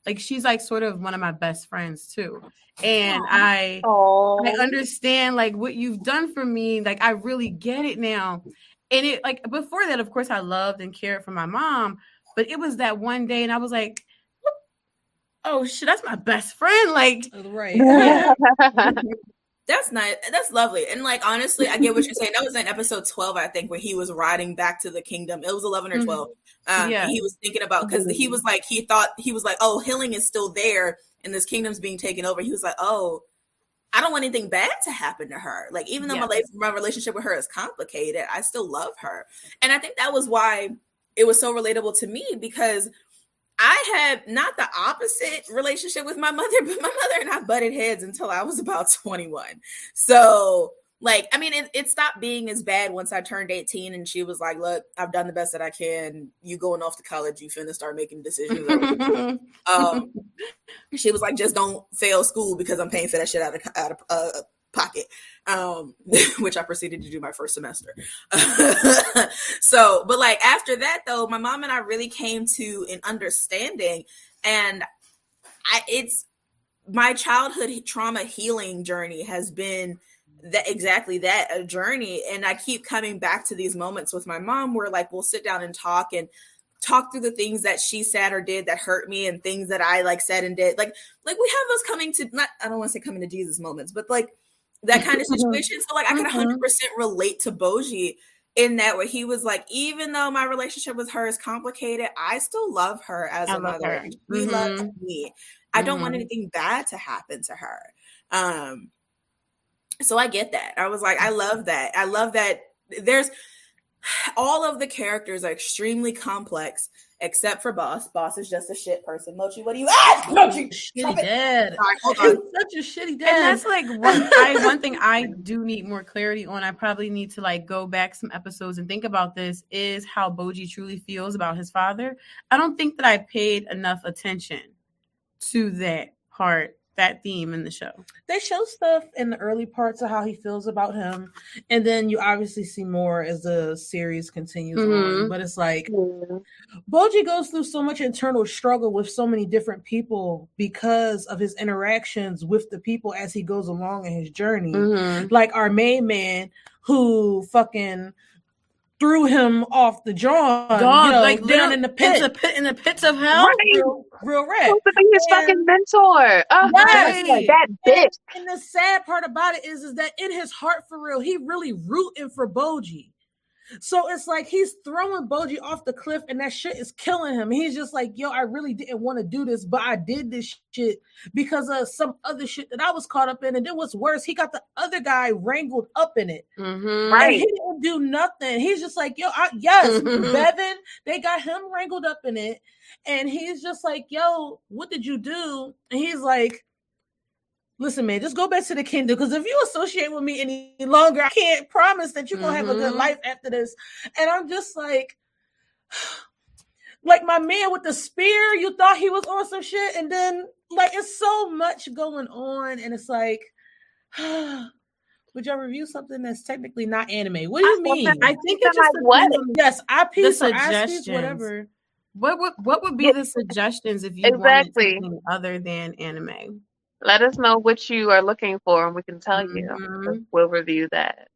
[SPEAKER 4] like she's like sort of one of my best friends too. And I Aww. I understand like what you've done for me. Like I really get it now. And it like before that, of course, I loved and cared for my mom, but it was that one day, and I was like, oh shit, that's my best friend. Like
[SPEAKER 3] right.
[SPEAKER 2] That's nice. That's lovely. And like honestly, I get what you're saying. That was in episode 12, I think, when he was riding back to the kingdom. It was 11 or mm-hmm. 12. Mm-hmm. Um, yeah. He was thinking about because he was like he thought he was like, oh, Hiling is still there and this kingdom's being taken over. He was like, oh, I don't want anything bad to happen to her. Like, even though my, my relationship with her is complicated, I still love her. And I think that was why it was so relatable to me because I had not the opposite relationship with my mother, but my mother and I butted heads until I was about 21. So, like, I mean, it, it, stopped being as bad once I turned 18 and she was like, Look, I've done the best that I can. You going off to college, you finna start making decisions. um, she was like, Just don't fail school because I'm paying for that shit out of, out of uh, pocket um, which I proceeded to do my first semester. so, but like after that though, my mom and I really came to an understanding and I it's my childhood trauma healing journey has been that exactly that a journey and I keep coming back to these moments with my mom where like we'll sit down and talk and talk through the things that she said or did that hurt me and things that I like said and did like like we have those coming to not I don't want to say coming to Jesus moments but like that kind of situation. So like I could 100 mm-hmm. percent relate to Bojji in that where he was like, even though my relationship with her is complicated, I still love her as I a mother. We mm-hmm. love me. I don't mm-hmm. want anything bad to happen to her. Um, so I get that. I was like, I love that. I love that there's all of the characters are extremely complex except for Bosse. Bosse is just a shit person. Mochi, what do you ask? Mochi,
[SPEAKER 3] shitty dad. hold on. Such a shitty dad.
[SPEAKER 4] And that's like one, I, one thing I do need more clarity on. I probably need to like go back some episodes and think about this. Is how Bojji truly feels about his father. I don't think that I paid enough attention to that part that theme in the show.
[SPEAKER 3] They show stuff in the early parts of how he feels about him, and then you obviously see more as the series continues mm-hmm. on. But it's like mm-hmm. Bojji goes through so much internal struggle with so many different people because of his interactions with the people as he goes along in his journey. Mm-hmm. Like our main man who fucking threw him off the John, God, you know, like down in the pit,
[SPEAKER 4] the pit, in the pits of hell. Right.
[SPEAKER 3] Real, real red.
[SPEAKER 1] Supposed to be his fucking mentor. Oh, yes, like that bitch.
[SPEAKER 3] And, and, the sad part about it is, is that in his heart, for real, he really rooting for Bojji. So it's like he's throwing Bojji off the cliff, and that shit is killing him. He's just like, yo, I really didn't want to do this, but I did this shit because of some other shit that I was caught up in. And then what's worse, he got the other guy wrangled up in it.
[SPEAKER 1] Mm-hmm. Right.
[SPEAKER 3] he didn't do nothing. He's just like, yo, I, yes, Bevan, they got him wrangled up in it. And he's just like, yo, what did you do? And he's like, listen, man, just go back to the kingdom because if you associate with me any longer, I can't promise that you're gonna mm-hmm. have a good mm-hmm. life after this. And I'm just like, like my man with the spear, you thought he was on some shit, and then like it's so much going on, and it's like. Would y'all review something that's technically not anime? What do you mean?
[SPEAKER 4] I think it's just like what?
[SPEAKER 3] Yes, IP the suggestions. whatever.
[SPEAKER 4] What would what would be the suggestions if you exactly. wanted something other than anime?
[SPEAKER 1] Let us know what you are looking for, and we can tell mm-hmm. you. We'll review that.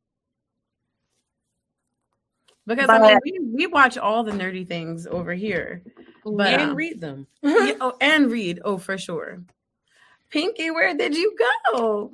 [SPEAKER 4] Because but, I mean, we, we watch all the nerdy things over here,
[SPEAKER 3] but and um, read them.
[SPEAKER 4] yeah, oh, and read. Oh, for sure. Pinky, where did you go?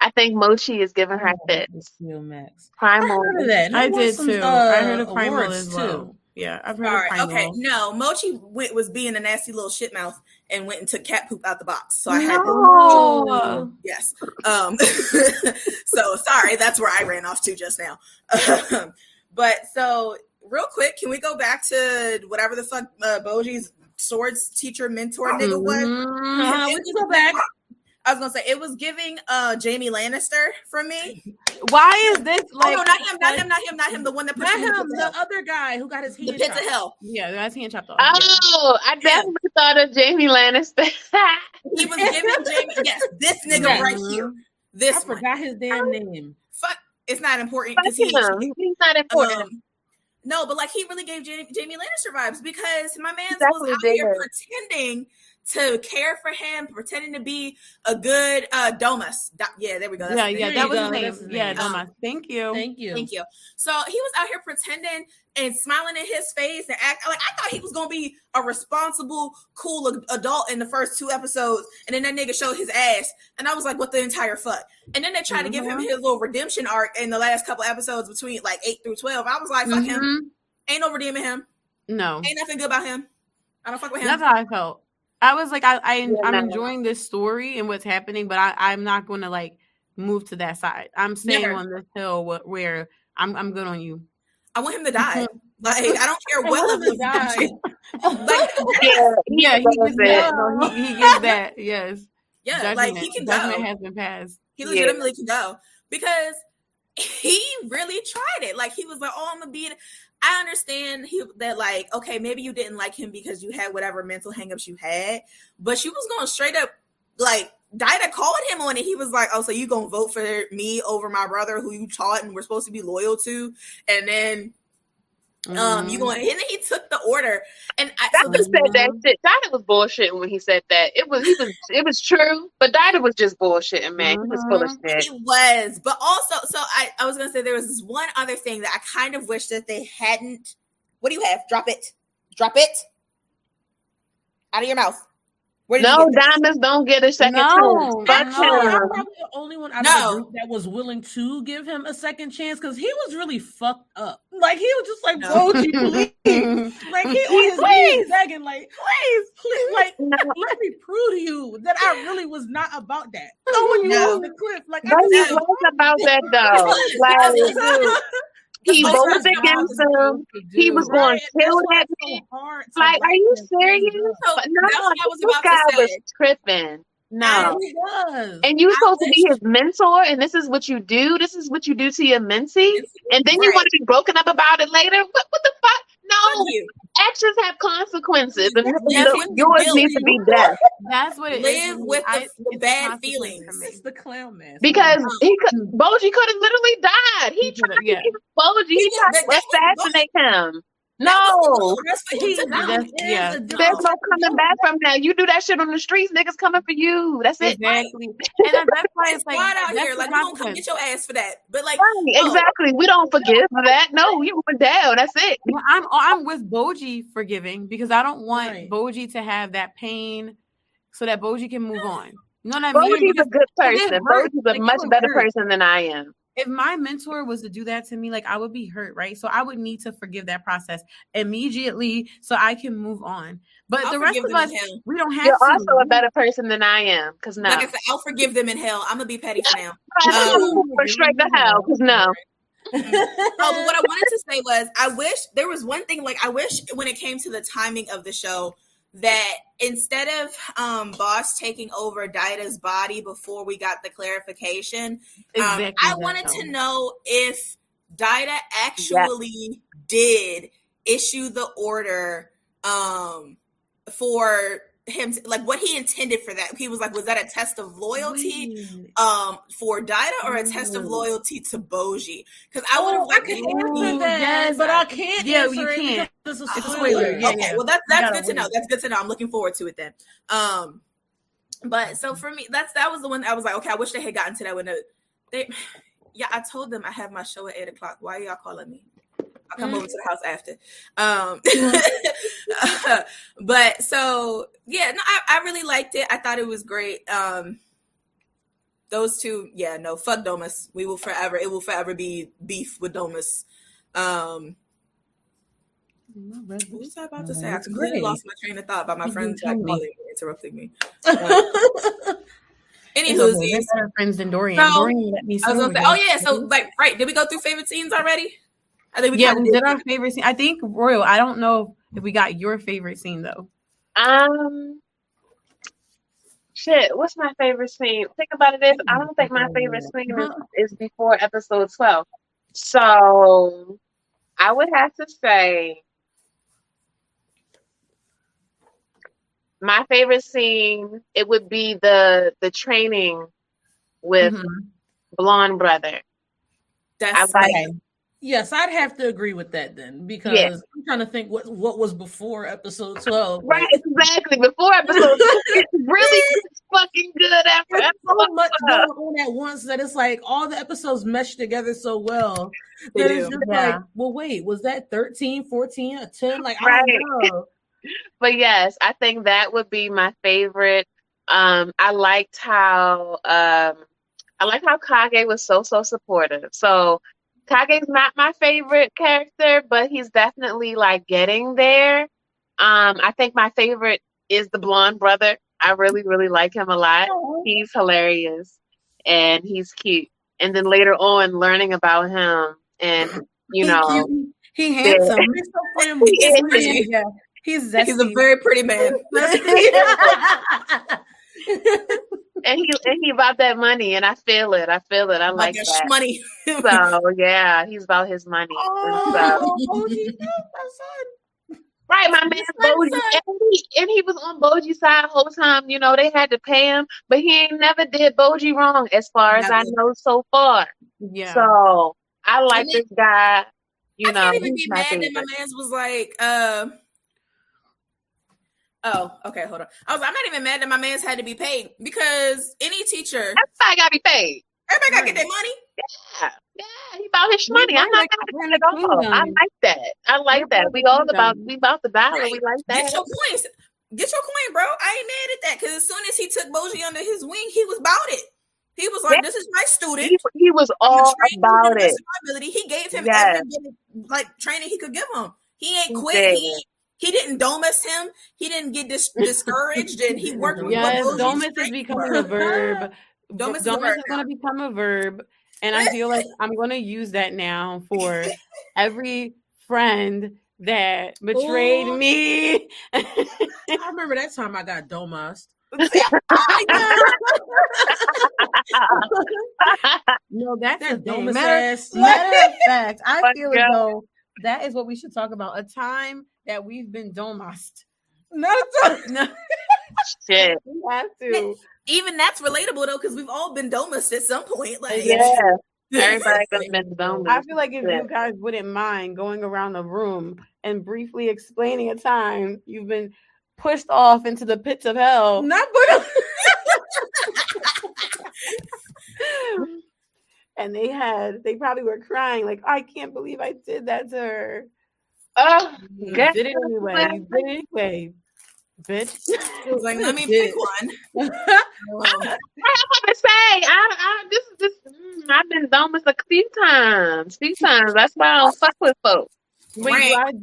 [SPEAKER 1] I think Mochi is giving her fits.
[SPEAKER 3] Max.
[SPEAKER 1] Primal.
[SPEAKER 3] I heard of that.
[SPEAKER 4] I, did some, too. Uh, I heard of Primal as well. Too. Yeah, I've heard All right,
[SPEAKER 2] Okay, no, Mochi went, was being a nasty little shit mouth and went and took cat poop out the box. So I had no. to. Yes. Um. so sorry, that's where I ran off to just now. but so real quick, can we go back to whatever the fuck uh, Bojji's swords teacher mentor nigga was?
[SPEAKER 3] Uh, we can go back.
[SPEAKER 2] I was gonna say it was giving uh Jaime Lannister from me.
[SPEAKER 4] Why is this like?
[SPEAKER 2] Oh no, not him, not him, not him, not him. The one that
[SPEAKER 3] not him, the other guy who got his hand.
[SPEAKER 2] The pits of hell.
[SPEAKER 4] Yeah, that's hand chopped off.
[SPEAKER 1] Oh, I definitely yeah. thought of Jaime Lannister.
[SPEAKER 2] he was giving Jaime. Yes, this nigga yeah. right here. This I
[SPEAKER 3] forgot his damn name.
[SPEAKER 2] Fuck, it's not important because
[SPEAKER 1] he, he's not important. Um,
[SPEAKER 2] no, but like he really gave Jaime, Jaime Lannister vibes because my man was out here pretending to care for him, pretending to be a good uh Domas. yeah, there we go.
[SPEAKER 4] That's yeah, yeah, that was his name. His yeah, Domas. Um, Thank you.
[SPEAKER 3] Thank you.
[SPEAKER 2] Thank you. So he was out here pretending and smiling in his face and act like I thought he was gonna be a responsible, cool adult in the first two episodes, and then that nigga showed his ass, and I was like, what the entire fuck? And then they tried mm-hmm. to give him mm-hmm. his little redemption arc in the last couple episodes between like eight through twelve. I was like, fuck mm-hmm. him. Ain't no redeeming him.
[SPEAKER 4] No.
[SPEAKER 2] Ain't nothing good about him. I don't fuck with him.
[SPEAKER 4] That's how I felt. I was like, I, I am enjoying this story and what's happening, but I, I'm not going to like move to that side. I'm staying Never. on this hill where, where I'm, I'm good on you.
[SPEAKER 2] I want him to die. Like I don't care what level die.
[SPEAKER 4] like yeah, yeah, he gets that. No, he, he gets that. Yes.
[SPEAKER 2] Yeah, judgment, like he can judgment
[SPEAKER 4] go. has been passed.
[SPEAKER 2] He legitimately yeah. can go because he really tried it. Like he was like, "Oh, I'm gonna be." I understand he, that, like, okay, maybe you didn't like him because you had whatever mental hangups you had, but she was going straight up, like, Daida called him on it. He was like, "Oh, so you gonna vote for me over my brother, who you taught and we're supposed to be loyal to?" And then Mm-hmm. Um, you going? And then he took the order, and I
[SPEAKER 1] so said that shit. Daida was bullshitting when he said that. It was he was it was true, but Daida was just bullshitting, man. Mm-hmm. He was full of mm-hmm. shit.
[SPEAKER 2] He was, but also, so I I was gonna say there was this one other thing that I kind of wish that they hadn't. What do you have? Drop it, drop it out of your mouth
[SPEAKER 1] no, diamonds don't get a second no, chance.
[SPEAKER 3] No. I'm probably the only one out no. of the group that was willing to give him a second chance because he was really fucked up. Like he was just like, no. please. like he on his knees begging, like, please, please, like, no. let me prove to you that I really was not about that. Throwing you no. off the cliff. Like, I
[SPEAKER 1] was about that though. Like, he voted against him. He was going to kill that man. Like, are you serious? So, no, this guy was tripping. No, and you supposed to be his mentor, and this is what you do. This is what you do to your mentee, and then you want to be broken up about it later. What, what the fuck? No, actions have consequences, and yes, yours needs to be death.
[SPEAKER 4] That's what it
[SPEAKER 2] Live is. with I, the, bad feelings.
[SPEAKER 3] It's the clown man.
[SPEAKER 1] Because mm. he could, Bojji could have literally died. He, he tried yeah. Bojji. He, he tried to assassinate him. No, he, yeah. There's no coming back from that. You do that shit on the streets, niggas coming for you. That's it.
[SPEAKER 4] Exactly. and that's why it's like
[SPEAKER 2] out here. Like, don't come get your ass for that. But like,
[SPEAKER 1] right, oh. exactly. We don't forgive for that. No, you went down. That's it.
[SPEAKER 4] Well, I'm oh, I'm with Bojji forgiving because I don't want right. Bojji to have that pain, so that Bojji can move on. You know what I
[SPEAKER 1] mean? Bojji's a good person. Bojji's a like, much better hurt. person than I am
[SPEAKER 4] if my mentor was to do that to me, like I would be hurt, right? So I would need to forgive that process immediately so I can move on. But I'll the rest of us, we don't have
[SPEAKER 1] You're
[SPEAKER 4] to.
[SPEAKER 1] also a better person than I am, because no.
[SPEAKER 2] Like I said, I'll forgive them in hell. I'm gonna be petty for now.
[SPEAKER 1] Um, straight to hell, because no.
[SPEAKER 2] oh, but what I wanted to say was, I wish there was one thing. Like, I wish when it came to the timing of the show, that instead of um, Bosse taking over Daida's body before we got the clarification, um, exactly um, I wanted to know if Daida actually did issue the order um, for him like what he intended for that. He was like, was that a test of loyalty um for Daida or a test of loyalty to Bojji? Because I would have
[SPEAKER 3] oh, I could answer that, yes, but I can't.
[SPEAKER 4] Yeah, you can't.
[SPEAKER 3] This is a spoiler.
[SPEAKER 2] Yeah, okay, yeah. well that's that's good to know. That's good to know. I'm looking forward to it then. Um, but so for me, that's that was the one I was like, okay, I wish they had gotten to that when they. Yeah, I told them I have my show at eight o'clock. Why are y'all calling me? I'll come mm-hmm. over to the house after. Um, but so yeah, no, I, I really liked it. I thought it was great. Um, those two, yeah, no, fuck Domas. We will forever. It will forever be beef with Domas. Um, what was I about to say? I completely lost my train of thought by my friend interrupting me. Anywho,
[SPEAKER 4] friends than Dorian. So, Dorian let me. I was
[SPEAKER 2] gonna say, oh yeah, so like, right? Did we go through favorite scenes already?
[SPEAKER 4] I think we yeah, we did our favorite scene. I think Royal. I don't know if we got your favorite scene though.
[SPEAKER 1] Um, shit. What's my favorite scene? Think about it. Is I don't think my favorite scene is, is before episode twelve. So I would have to say my favorite scene. It would be the the training with mm-hmm. blonde brother.
[SPEAKER 2] That's I like,
[SPEAKER 3] Yes, I'd have to agree with that then because yeah. I'm trying to think what what was before episode twelve.
[SPEAKER 1] Right, exactly. Before episode 12, it's really fucking good after There's
[SPEAKER 3] so much going on at once that it's like all the episodes mesh together so well that they it's do. just yeah. like, well, wait, was that 13, 14, or 10? Like, right. I don't know.
[SPEAKER 1] but yes, I think that would be my favorite. Um, I liked how um I like how Kage was so so supportive. So Kage's not my favorite character, but he's definitely like getting there. Um, I think my favorite is the blonde brother. I really, really like him a lot. He's hilarious and he's cute. And then later on, learning about him and you know,
[SPEAKER 4] he handsome. Yeah. He's,
[SPEAKER 2] he yeah. he's, he's a very pretty man.
[SPEAKER 1] and he and he about that money, and I feel it. I feel it. I like that
[SPEAKER 2] money.
[SPEAKER 1] so yeah, he's about his money. Oh, so. Right, my man Bojji, and he, and he was on Bojji's side the whole time. You know, they had to pay him, but he ain't never did Bojji wrong, as far as I know so far. Yeah. So I like this guy. You I know, can't
[SPEAKER 2] even be mad favorite. that my man's was like, uh, Oh, okay, hold on. I was I'm not even mad that my man's had to be paid because any teacher
[SPEAKER 1] everybody gotta be paid.
[SPEAKER 2] Everybody gotta get their money.
[SPEAKER 1] Yeah, yeah, he about his money. I'm not gonna at all. I like that. I like that. We all about we about the dollar. Right. We like that.
[SPEAKER 2] Get your coins. Get your coin, bro. I ain't mad at that because as soon as he took Bojji under his wing, he was about it. He was like, yeah. "This is my student."
[SPEAKER 1] He, he was all about it.
[SPEAKER 2] He gave him yes. every like training he could give him. He ain't quit. He ain't he didn't domus him. He didn't get dis- discouraged, and he worked with.
[SPEAKER 4] Yes, domus is becoming a verb. domus, domus is going to become a verb, and I feel like I'm going to use that now for every friend that betrayed Ooh. me.
[SPEAKER 3] I remember that time I got domused.
[SPEAKER 4] no, that's a thing. Matter, matter of fact, I feel as though that is what we should talk about. A time that we've been domast.
[SPEAKER 3] Not
[SPEAKER 1] no. Shit.
[SPEAKER 4] We have to.
[SPEAKER 2] Even that's relatable though, because we've all been domast at some point. Like
[SPEAKER 1] yeah. Everybody been domast.
[SPEAKER 4] I feel like if yeah. you guys wouldn't mind going around the room and briefly explaining a time you've been pushed off into the pits of hell.
[SPEAKER 3] Not
[SPEAKER 4] and they had they probably were crying like I can't believe I did that to her.
[SPEAKER 1] Oh,
[SPEAKER 4] you did it anyway. You did it anyway, bitch.
[SPEAKER 2] It was like, let me pick one.
[SPEAKER 1] I have to say, I, I this is this. Mm, I've been domous a few times, few times. That's why I don't fuck with folks. Wait, right.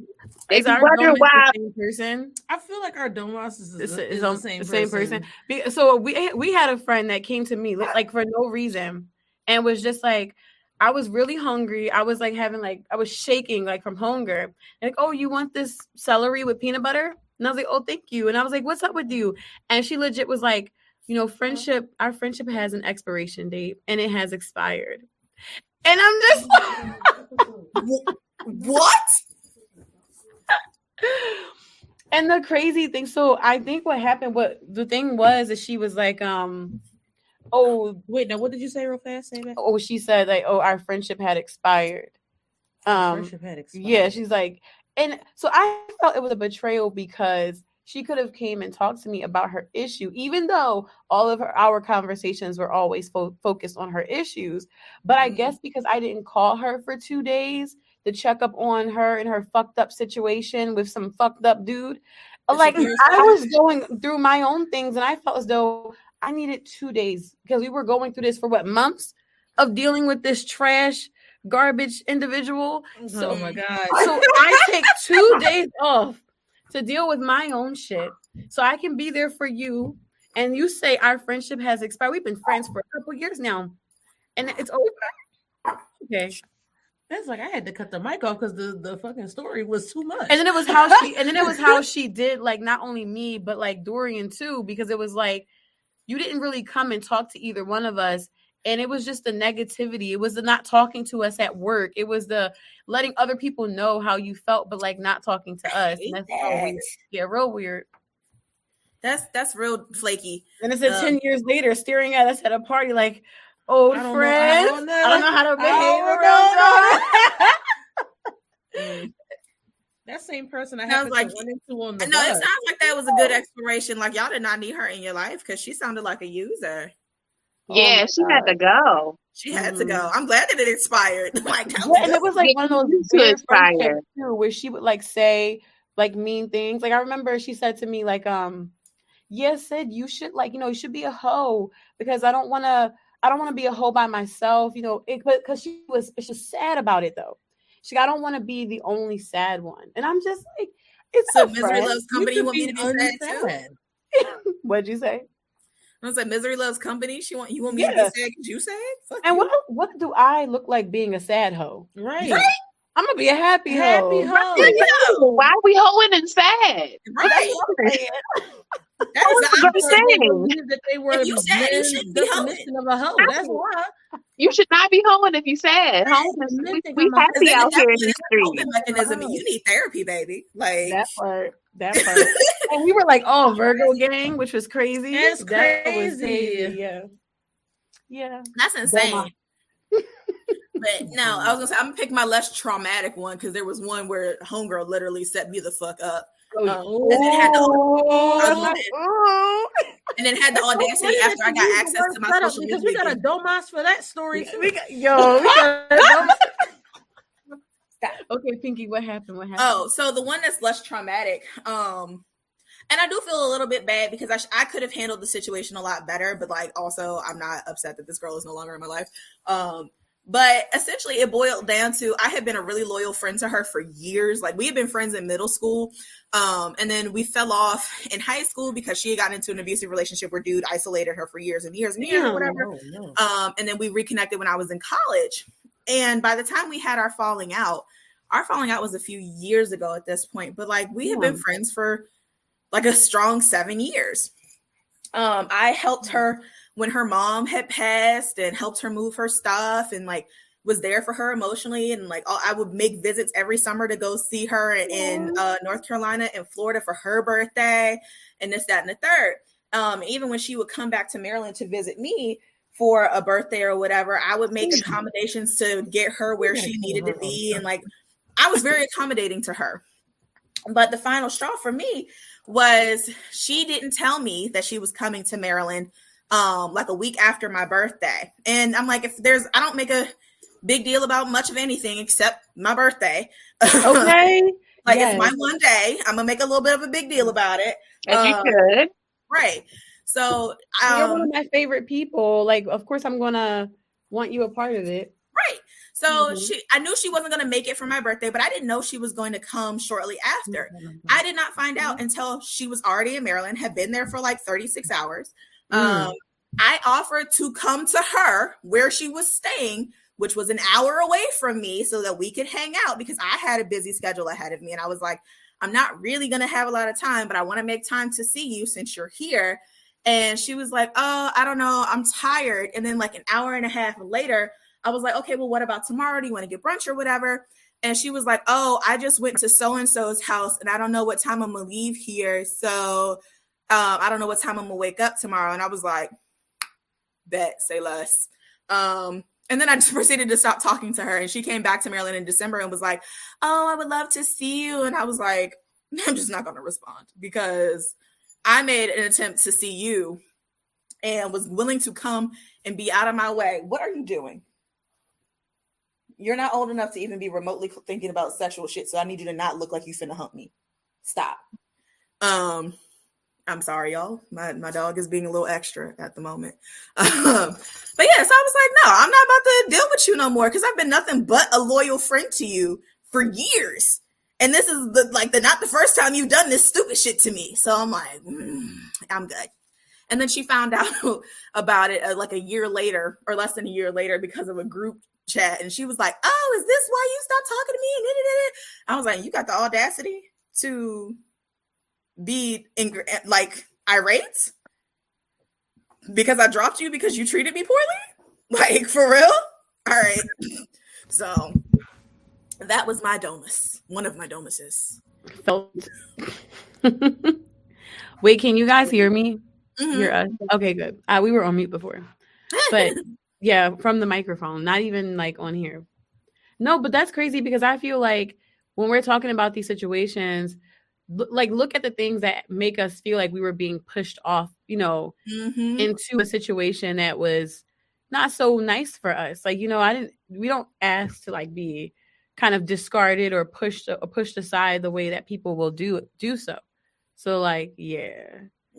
[SPEAKER 4] Is our wonder why the same person?
[SPEAKER 3] I feel like our Domas is, is,
[SPEAKER 4] is, the same, same person. person. So we we had a friend that came to me like for no reason and was just like, I was really hungry. I was like having like I was shaking like from hunger. And like, oh, you want this celery with peanut butter? And I was like, oh, thank you. And I was like, what's up with you? And she legit was like, you know, friendship, our friendship has an expiration date and it has expired. And I'm just
[SPEAKER 2] what?
[SPEAKER 4] and the crazy thing, so I think what happened, what the thing was is she was like, um, Oh,
[SPEAKER 3] wait, now what did you say real fast? Say that. Oh,
[SPEAKER 4] she said like, oh, our friendship had expired.
[SPEAKER 3] Um, friendship had expired.
[SPEAKER 4] Yeah, she's like, and so I felt it was a betrayal because she could have came and talked to me about her issue, even though all of her, our conversations were always fo- focused on her issues. But I mm-hmm. guess because I didn't call her for two days to check up on her and her fucked up situation with some fucked up dude, like I was going through my own things, and I felt as though I needed two days because we were going through this for what months of dealing with this trash garbage individual.
[SPEAKER 3] So, oh my god!
[SPEAKER 4] So I take two days off to deal with my own shit, so I can be there for you. And you say our friendship has expired. We've been friends for a couple years now, and it's over. Okay.
[SPEAKER 3] That's like I had to cut the mic off because the, the fucking story was too much.
[SPEAKER 4] And then it was how she and then it was how she did like not only me, but like Dorian too, because it was like you didn't really come and talk to either one of us and it was just the negativity. It was the not talking to us at work. It was the letting other people know how you felt but like not talking to us and that's so weird. yeah real weird.
[SPEAKER 2] That's that's real flaky.
[SPEAKER 4] And it's um, 10 years later staring at us at a party like old friends I don't, I don't know how to
[SPEAKER 3] behave around that same person I have like run into on the No, bus.
[SPEAKER 2] it sounds like that was a good exploration. Like y'all did not need her in your life because she sounded like a user.
[SPEAKER 1] Yeah, oh she God. had to go.
[SPEAKER 2] She had mm. to go. I'm glad that it expired. like,
[SPEAKER 4] yeah, and it was like one of those weird too, where she would like say like mean things. Like I remember she said to me like, um, yes, yeah, said you should like you know you should be a hoe because I don't want to. I don't want to be a hoe by myself, you know, it because she was, she was sad about it though. Like, I don't want to be the only sad one. And I'm just like,
[SPEAKER 2] It's so misery loves company. You, want me to be sad
[SPEAKER 4] too? What'd you say?
[SPEAKER 2] I was like, misery loves company. She want you want me yeah. to be sad you sad?
[SPEAKER 4] Fuck and you. what what do I look like being a sad hoe?
[SPEAKER 3] Right. right?
[SPEAKER 4] I'm gonna be a happy, happy hoe. hoe.
[SPEAKER 1] Why are we hoeing and sad? Right.
[SPEAKER 2] That's the opposite. That they were if you sad, you should be
[SPEAKER 3] definition of a hoe. That's why.
[SPEAKER 1] You should not be hoeing if you sad. Hoeing is we, we happy out here in the street.
[SPEAKER 2] Mechanism. You need therapy, baby. Like
[SPEAKER 4] that part. That part. and we were like, oh, Virgo gang, which was crazy.
[SPEAKER 3] That's that crazy.
[SPEAKER 4] crazy. Yeah. Yeah.
[SPEAKER 2] That's insane. But no, I was gonna say I'm gonna pick my less traumatic one because there was one where homegirl literally set me the fuck up. Oh, um, and then had the oh, and then had the audacity after I got access to my social
[SPEAKER 3] because we got a Domas for that story.
[SPEAKER 4] We got, yo, we got okay, Pinky, what happened? What happened?
[SPEAKER 2] Oh, so the one that's less traumatic. Um, and I do feel a little bit bad because I, sh- I could have handled the situation a lot better, but like also I'm not upset that this girl is no longer in my life. Um, but essentially, it boiled down to I had been a really loyal friend to her for years. Like we had been friends in middle school, um, and then we fell off in high school because she had gotten into an abusive relationship where dude isolated her for years and years and years, or whatever. No, no. Um, and then we reconnected when I was in college. And by the time we had our falling out, our falling out was a few years ago at this point, but like we had been friends for like a strong seven years. Um, I helped her when her mom had passed and helped her move her stuff and like was there for her emotionally and like I would make visits every summer to go see her in uh, North Carolina and Florida for her birthday and this that and the third. Um, even when she would come back to Maryland to visit me for a birthday or whatever, I would make accommodations to get her where she needed to be and like I was very accommodating to her. But the final straw for me was she didn't tell me that she was coming to Maryland um like a week after my birthday. And I'm like, if there's I don't make a big deal about much of anything except my birthday.
[SPEAKER 4] Okay.
[SPEAKER 2] like yes. it's my one day. I'm gonna make a little bit of a big deal about it.
[SPEAKER 1] As um, you could.
[SPEAKER 2] Right. So
[SPEAKER 4] um, you're one of my favorite people. Like, of course I'm gonna want you a part of it.
[SPEAKER 2] Right. So mm-hmm. she I knew she wasn't going to make it for my birthday, but I didn't know she was going to come shortly after. Mm-hmm. I did not find out mm-hmm. until she was already in Maryland, had been there for like 36 hours. Mm. Um, I offered to come to her where she was staying, which was an hour away from me, so that we could hang out because I had a busy schedule ahead of me. And I was like, I'm not really going to have a lot of time, but I want to make time to see you since you're here. And she was like, Oh, I don't know. I'm tired. And then, like, an hour and a half later, I was like, Okay, well, what about tomorrow? Do you want to get brunch or whatever? And she was like, Oh, I just went to so and so's house and I don't know what time I'm going to leave here. So um, I don't know what time I'm to wake up tomorrow. And I was like, bet, say less. Um, and then I just proceeded to stop talking to her. And she came back to Maryland in December and was like, Oh, I would love to see you. And I was like, I'm just not to respond because I made an attempt to see you and was willing to come and be out of my way. What are you doing? You're not old enough to even be remotely thinking about sexual shit. So I need you to not look like you finna hump me. Stop. Um, I'm sorry, y'all. My my dog is being a little extra at the moment. Um, but yeah, so I was like, no, I'm not about to deal with you no more because I've been nothing but a loyal friend to you for years. And this is the like the not the first time you've done this stupid shit to me. So I'm like, mm, I'm good. And then she found out about it uh, like a year later or less than a year later because of a group chat. And she was like, Oh, is this why you stopped talking to me? I was like, You got the audacity to be in, like irate because I dropped you because you treated me poorly? Like for real? All right. So that was my domus, one of my domuses.
[SPEAKER 4] Felt. Wait, can you guys hear me? Mm-hmm. Hear us? Okay, good. Uh, we were on mute before, but yeah, from the microphone, not even like on here. No, but that's crazy because I feel like when we're talking about these situations, like look at the things that make us feel like we were being pushed off you know mm-hmm. into a situation that was not so nice for us. Like you know i didn't we don't ask to like be kind of discarded or pushed or pushed aside the way that people will do do so. So like yeah.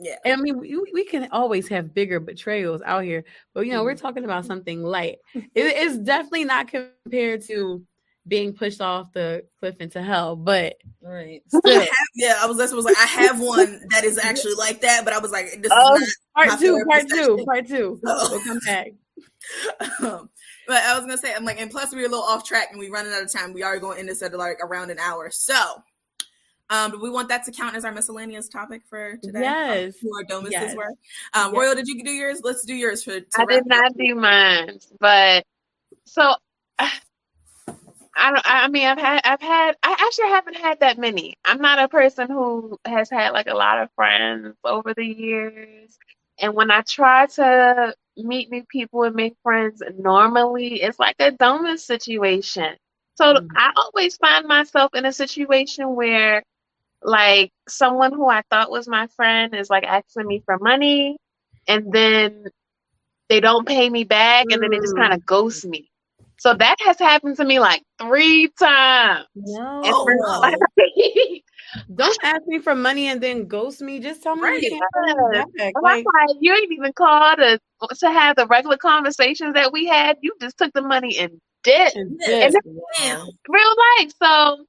[SPEAKER 2] Yeah.
[SPEAKER 4] And i mean we, we can always have bigger betrayals out here but you know mm-hmm. we're talking about something light. It is definitely not compared to being pushed off the cliff into hell. But
[SPEAKER 3] right,
[SPEAKER 2] have, yeah, I was that's was like I have one that is actually like that, but I was like, this oh, is
[SPEAKER 4] part two, part two, part two. We'll come back.
[SPEAKER 2] Um, but I was gonna say, I'm like, and plus we're a little off track and we're running out of time. We are going to end this at like around an hour. So um, do we want that to count as our miscellaneous topic for today?
[SPEAKER 4] Yes.
[SPEAKER 2] Who our domuses yes. were. Um, yes. Royal, did you do yours? Let's do yours for.
[SPEAKER 1] I did not up. do mine, but so I don't. I mean, I've had. I've had. I actually haven't had that many. I'm not a person who has had like a lot of friends over the years, and when I try to meet new people and make friends, normally it's like a domus situation. So mm-hmm. I always find myself in a situation where like someone who I thought was my friend is like asking me for money and then they don't pay me back and then they just kind of ghost me. So that has happened to me like three times.
[SPEAKER 4] No. Oh, don't ask me for money and then ghost me. Just tell me right. you
[SPEAKER 1] can't like, like, you ain't even called to, to have the regular conversations that we had. You just took the money and did. And, and real life. So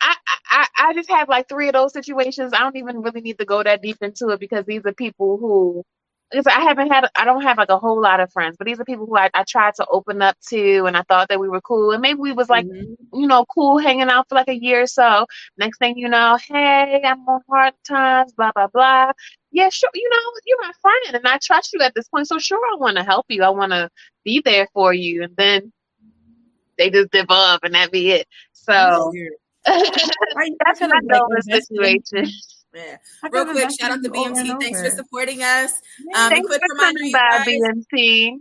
[SPEAKER 1] I, I I just have like three of those situations. I don't even really need to go that deep into it because these are people who because I haven't had I don't have like a whole lot of friends, but these are people who I, I tried to open up to and I thought that we were cool and maybe we was like mm-hmm. you know cool hanging out for like a year or so. Next thing you know, hey, I'm on hard times, blah blah blah. Yeah, sure, you know, you're my friend and I trust you at this point. So sure I want to help you. I want to be there for you. And then they just dip up and that be it. So that's my
[SPEAKER 2] donor situation. Yeah. Real quick, shout out to BMT. Thanks for supporting us.
[SPEAKER 1] Yeah, um, thanks quick for coming by, BMT.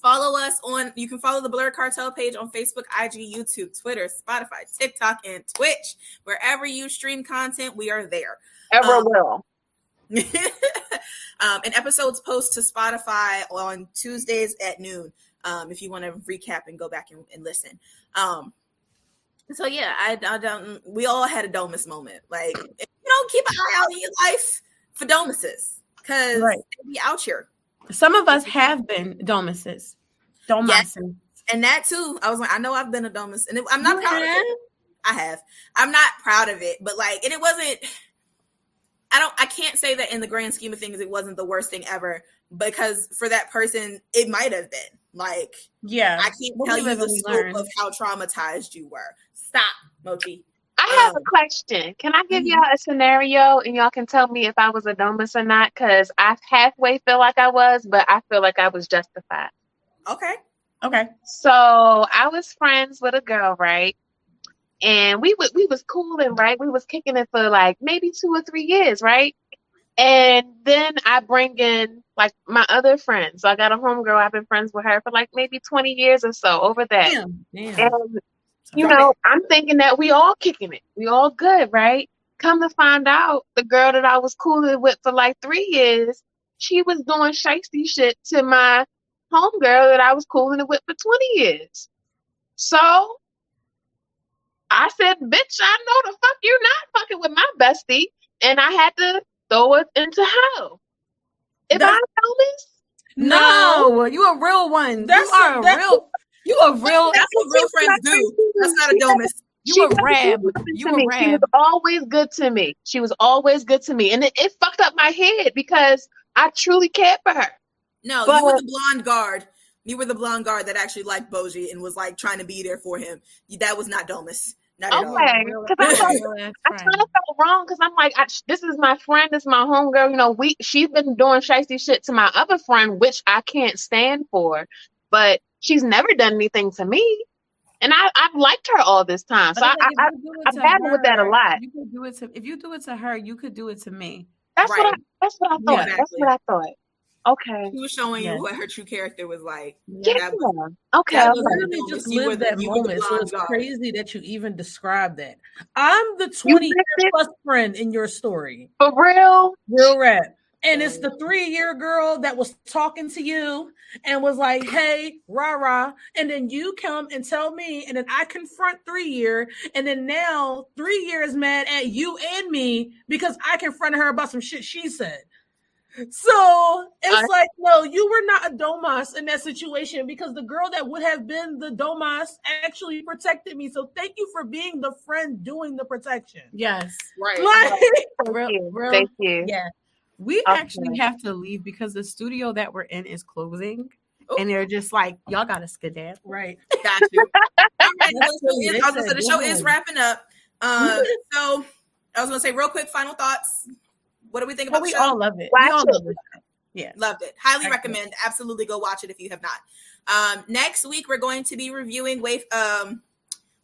[SPEAKER 2] Follow us on, you can follow the Blur Cartel page on Facebook, IG, YouTube, Twitter, Spotify, TikTok, and Twitch. Wherever you stream content, we are there.
[SPEAKER 1] Ever um, will.
[SPEAKER 2] um, and episodes post to Spotify on Tuesdays at noon um, if you want to recap and go back and, and listen. Um, so yeah, I, I, don't. We all had a Domus moment. Like you know, keep an eye out in your life for Domuses because right. they be out here.
[SPEAKER 4] Some of us have been Domuses. Domuses. Yes.
[SPEAKER 2] And that too, I was like, I know I've been a Domus, and it, I'm not you proud have? of it. I have. I'm not proud of it, but like, and it wasn't. I don't. I can't say that in the grand scheme of things, it wasn't the worst thing ever because for that person, it might have been. Like,
[SPEAKER 4] yeah,
[SPEAKER 2] I can't tell you the scope learn. of how traumatized you were. Stop, Mochi.
[SPEAKER 1] I have um, a question. Can I give mm-hmm. y'all a scenario and y'all can tell me if I was a domus or not? Because I halfway feel like I was, but I feel like I was justified.
[SPEAKER 2] Okay.
[SPEAKER 4] Okay.
[SPEAKER 1] So I was friends with a girl, right? And we would we was cooling, right? We was kicking it for like maybe two or three years, right? And then I bring in like my other friends. So I got a homegirl. I've been friends with her for like maybe 20 years or so over that. Damn, damn. And you know, I'm thinking that we all kicking it. We all good, right? Come to find out, the girl that I was cooling with for like three years, she was doing shiesty shit to my homegirl that I was cooling it with for 20 years. So I said, bitch, I know the fuck you're not fucking with my bestie. And I had to throw it into hell. If I know this,
[SPEAKER 4] no, you a real one. That's you are a, a real. You a real.
[SPEAKER 2] That's what real friends do. That's not a domus.
[SPEAKER 4] You she a rab. You a rab.
[SPEAKER 1] She was always good to me. She was always good to me, and it, it fucked up my head because I truly cared for her.
[SPEAKER 2] No, but, you were the blonde guard. You were the blonde guard that actually liked Bojji and was like trying to be there for him. That was not Domus. Not
[SPEAKER 1] okay, because I, felt, I kind of felt wrong because I'm like, I, this is my friend, this is my homegirl. You know, we she's been doing shiesty shit to my other friend, which I can't stand for, but she's never done anything to me, and I I've liked her all this time. So I I, I battle with that a lot.
[SPEAKER 4] You could do it to if you do it to her, you could do it to me.
[SPEAKER 1] That's right. what I, that's what I thought. Yeah, that's what I thought. Okay.
[SPEAKER 2] She was showing you what her true character was like.
[SPEAKER 1] Yeah. Was, okay. That was
[SPEAKER 3] really just lived that moment. So it's crazy that you even described that. I'm the 20 year plus friend in your story.
[SPEAKER 1] For real?
[SPEAKER 3] Real rap. And it's the three year girl that was talking to you and was like, hey, rah rah. And then you come and tell me, and then I confront three year. And then now three year is mad at you and me because I confronted her about some shit she said. So it's I, like, no, you were not a Domas in that situation because the girl that would have been the Domas actually protected me. So thank you for being the friend doing the protection.
[SPEAKER 4] Yes.
[SPEAKER 2] Right.
[SPEAKER 1] Like, thank, real, you. Real, thank you.
[SPEAKER 4] Yeah. We okay. actually have to leave because the studio that we're in is closing. Ooh. And they're just like, y'all got to skedaddle.
[SPEAKER 3] Right.
[SPEAKER 2] Got you. All right. So, so the show is wrapping up. Uh, so I was going to say, real quick, final thoughts. What do we think about
[SPEAKER 4] well,
[SPEAKER 2] we
[SPEAKER 4] all love it. we all love it.
[SPEAKER 2] Yeah. Loved it. Highly Excellent. recommend. Absolutely go watch it if you have not. Um, next week, we're going to be reviewing Wave. Um,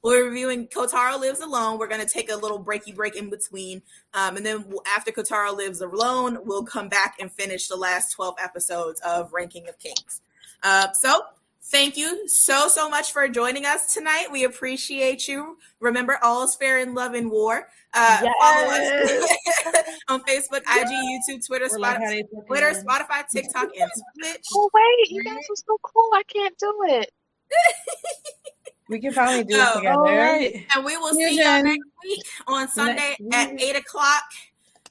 [SPEAKER 2] we're reviewing Kotaro Lives Alone. We're going to take a little breaky break in between. Um, and then after Kotaro Lives Alone, we'll come back and finish the last 12 episodes of Ranking of Kings. Uh, so thank you so, so much for joining us tonight. We appreciate you. Remember, all is fair in love and war. Uh, yes. Follow us on Facebook, IG, YouTube, Twitter, Spotify, Twitter, Spotify, TikTok, and Twitch.
[SPEAKER 1] Oh wait, you guys are so cool! I can't do it.
[SPEAKER 4] we can probably do it together.
[SPEAKER 2] Right. And we will see you next week on Sunday at eight o'clock.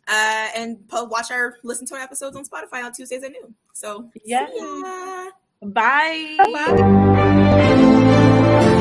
[SPEAKER 2] Uh, and po- watch our listen to our episodes on Spotify on Tuesdays at noon. So
[SPEAKER 4] yeah. Bye. Bye.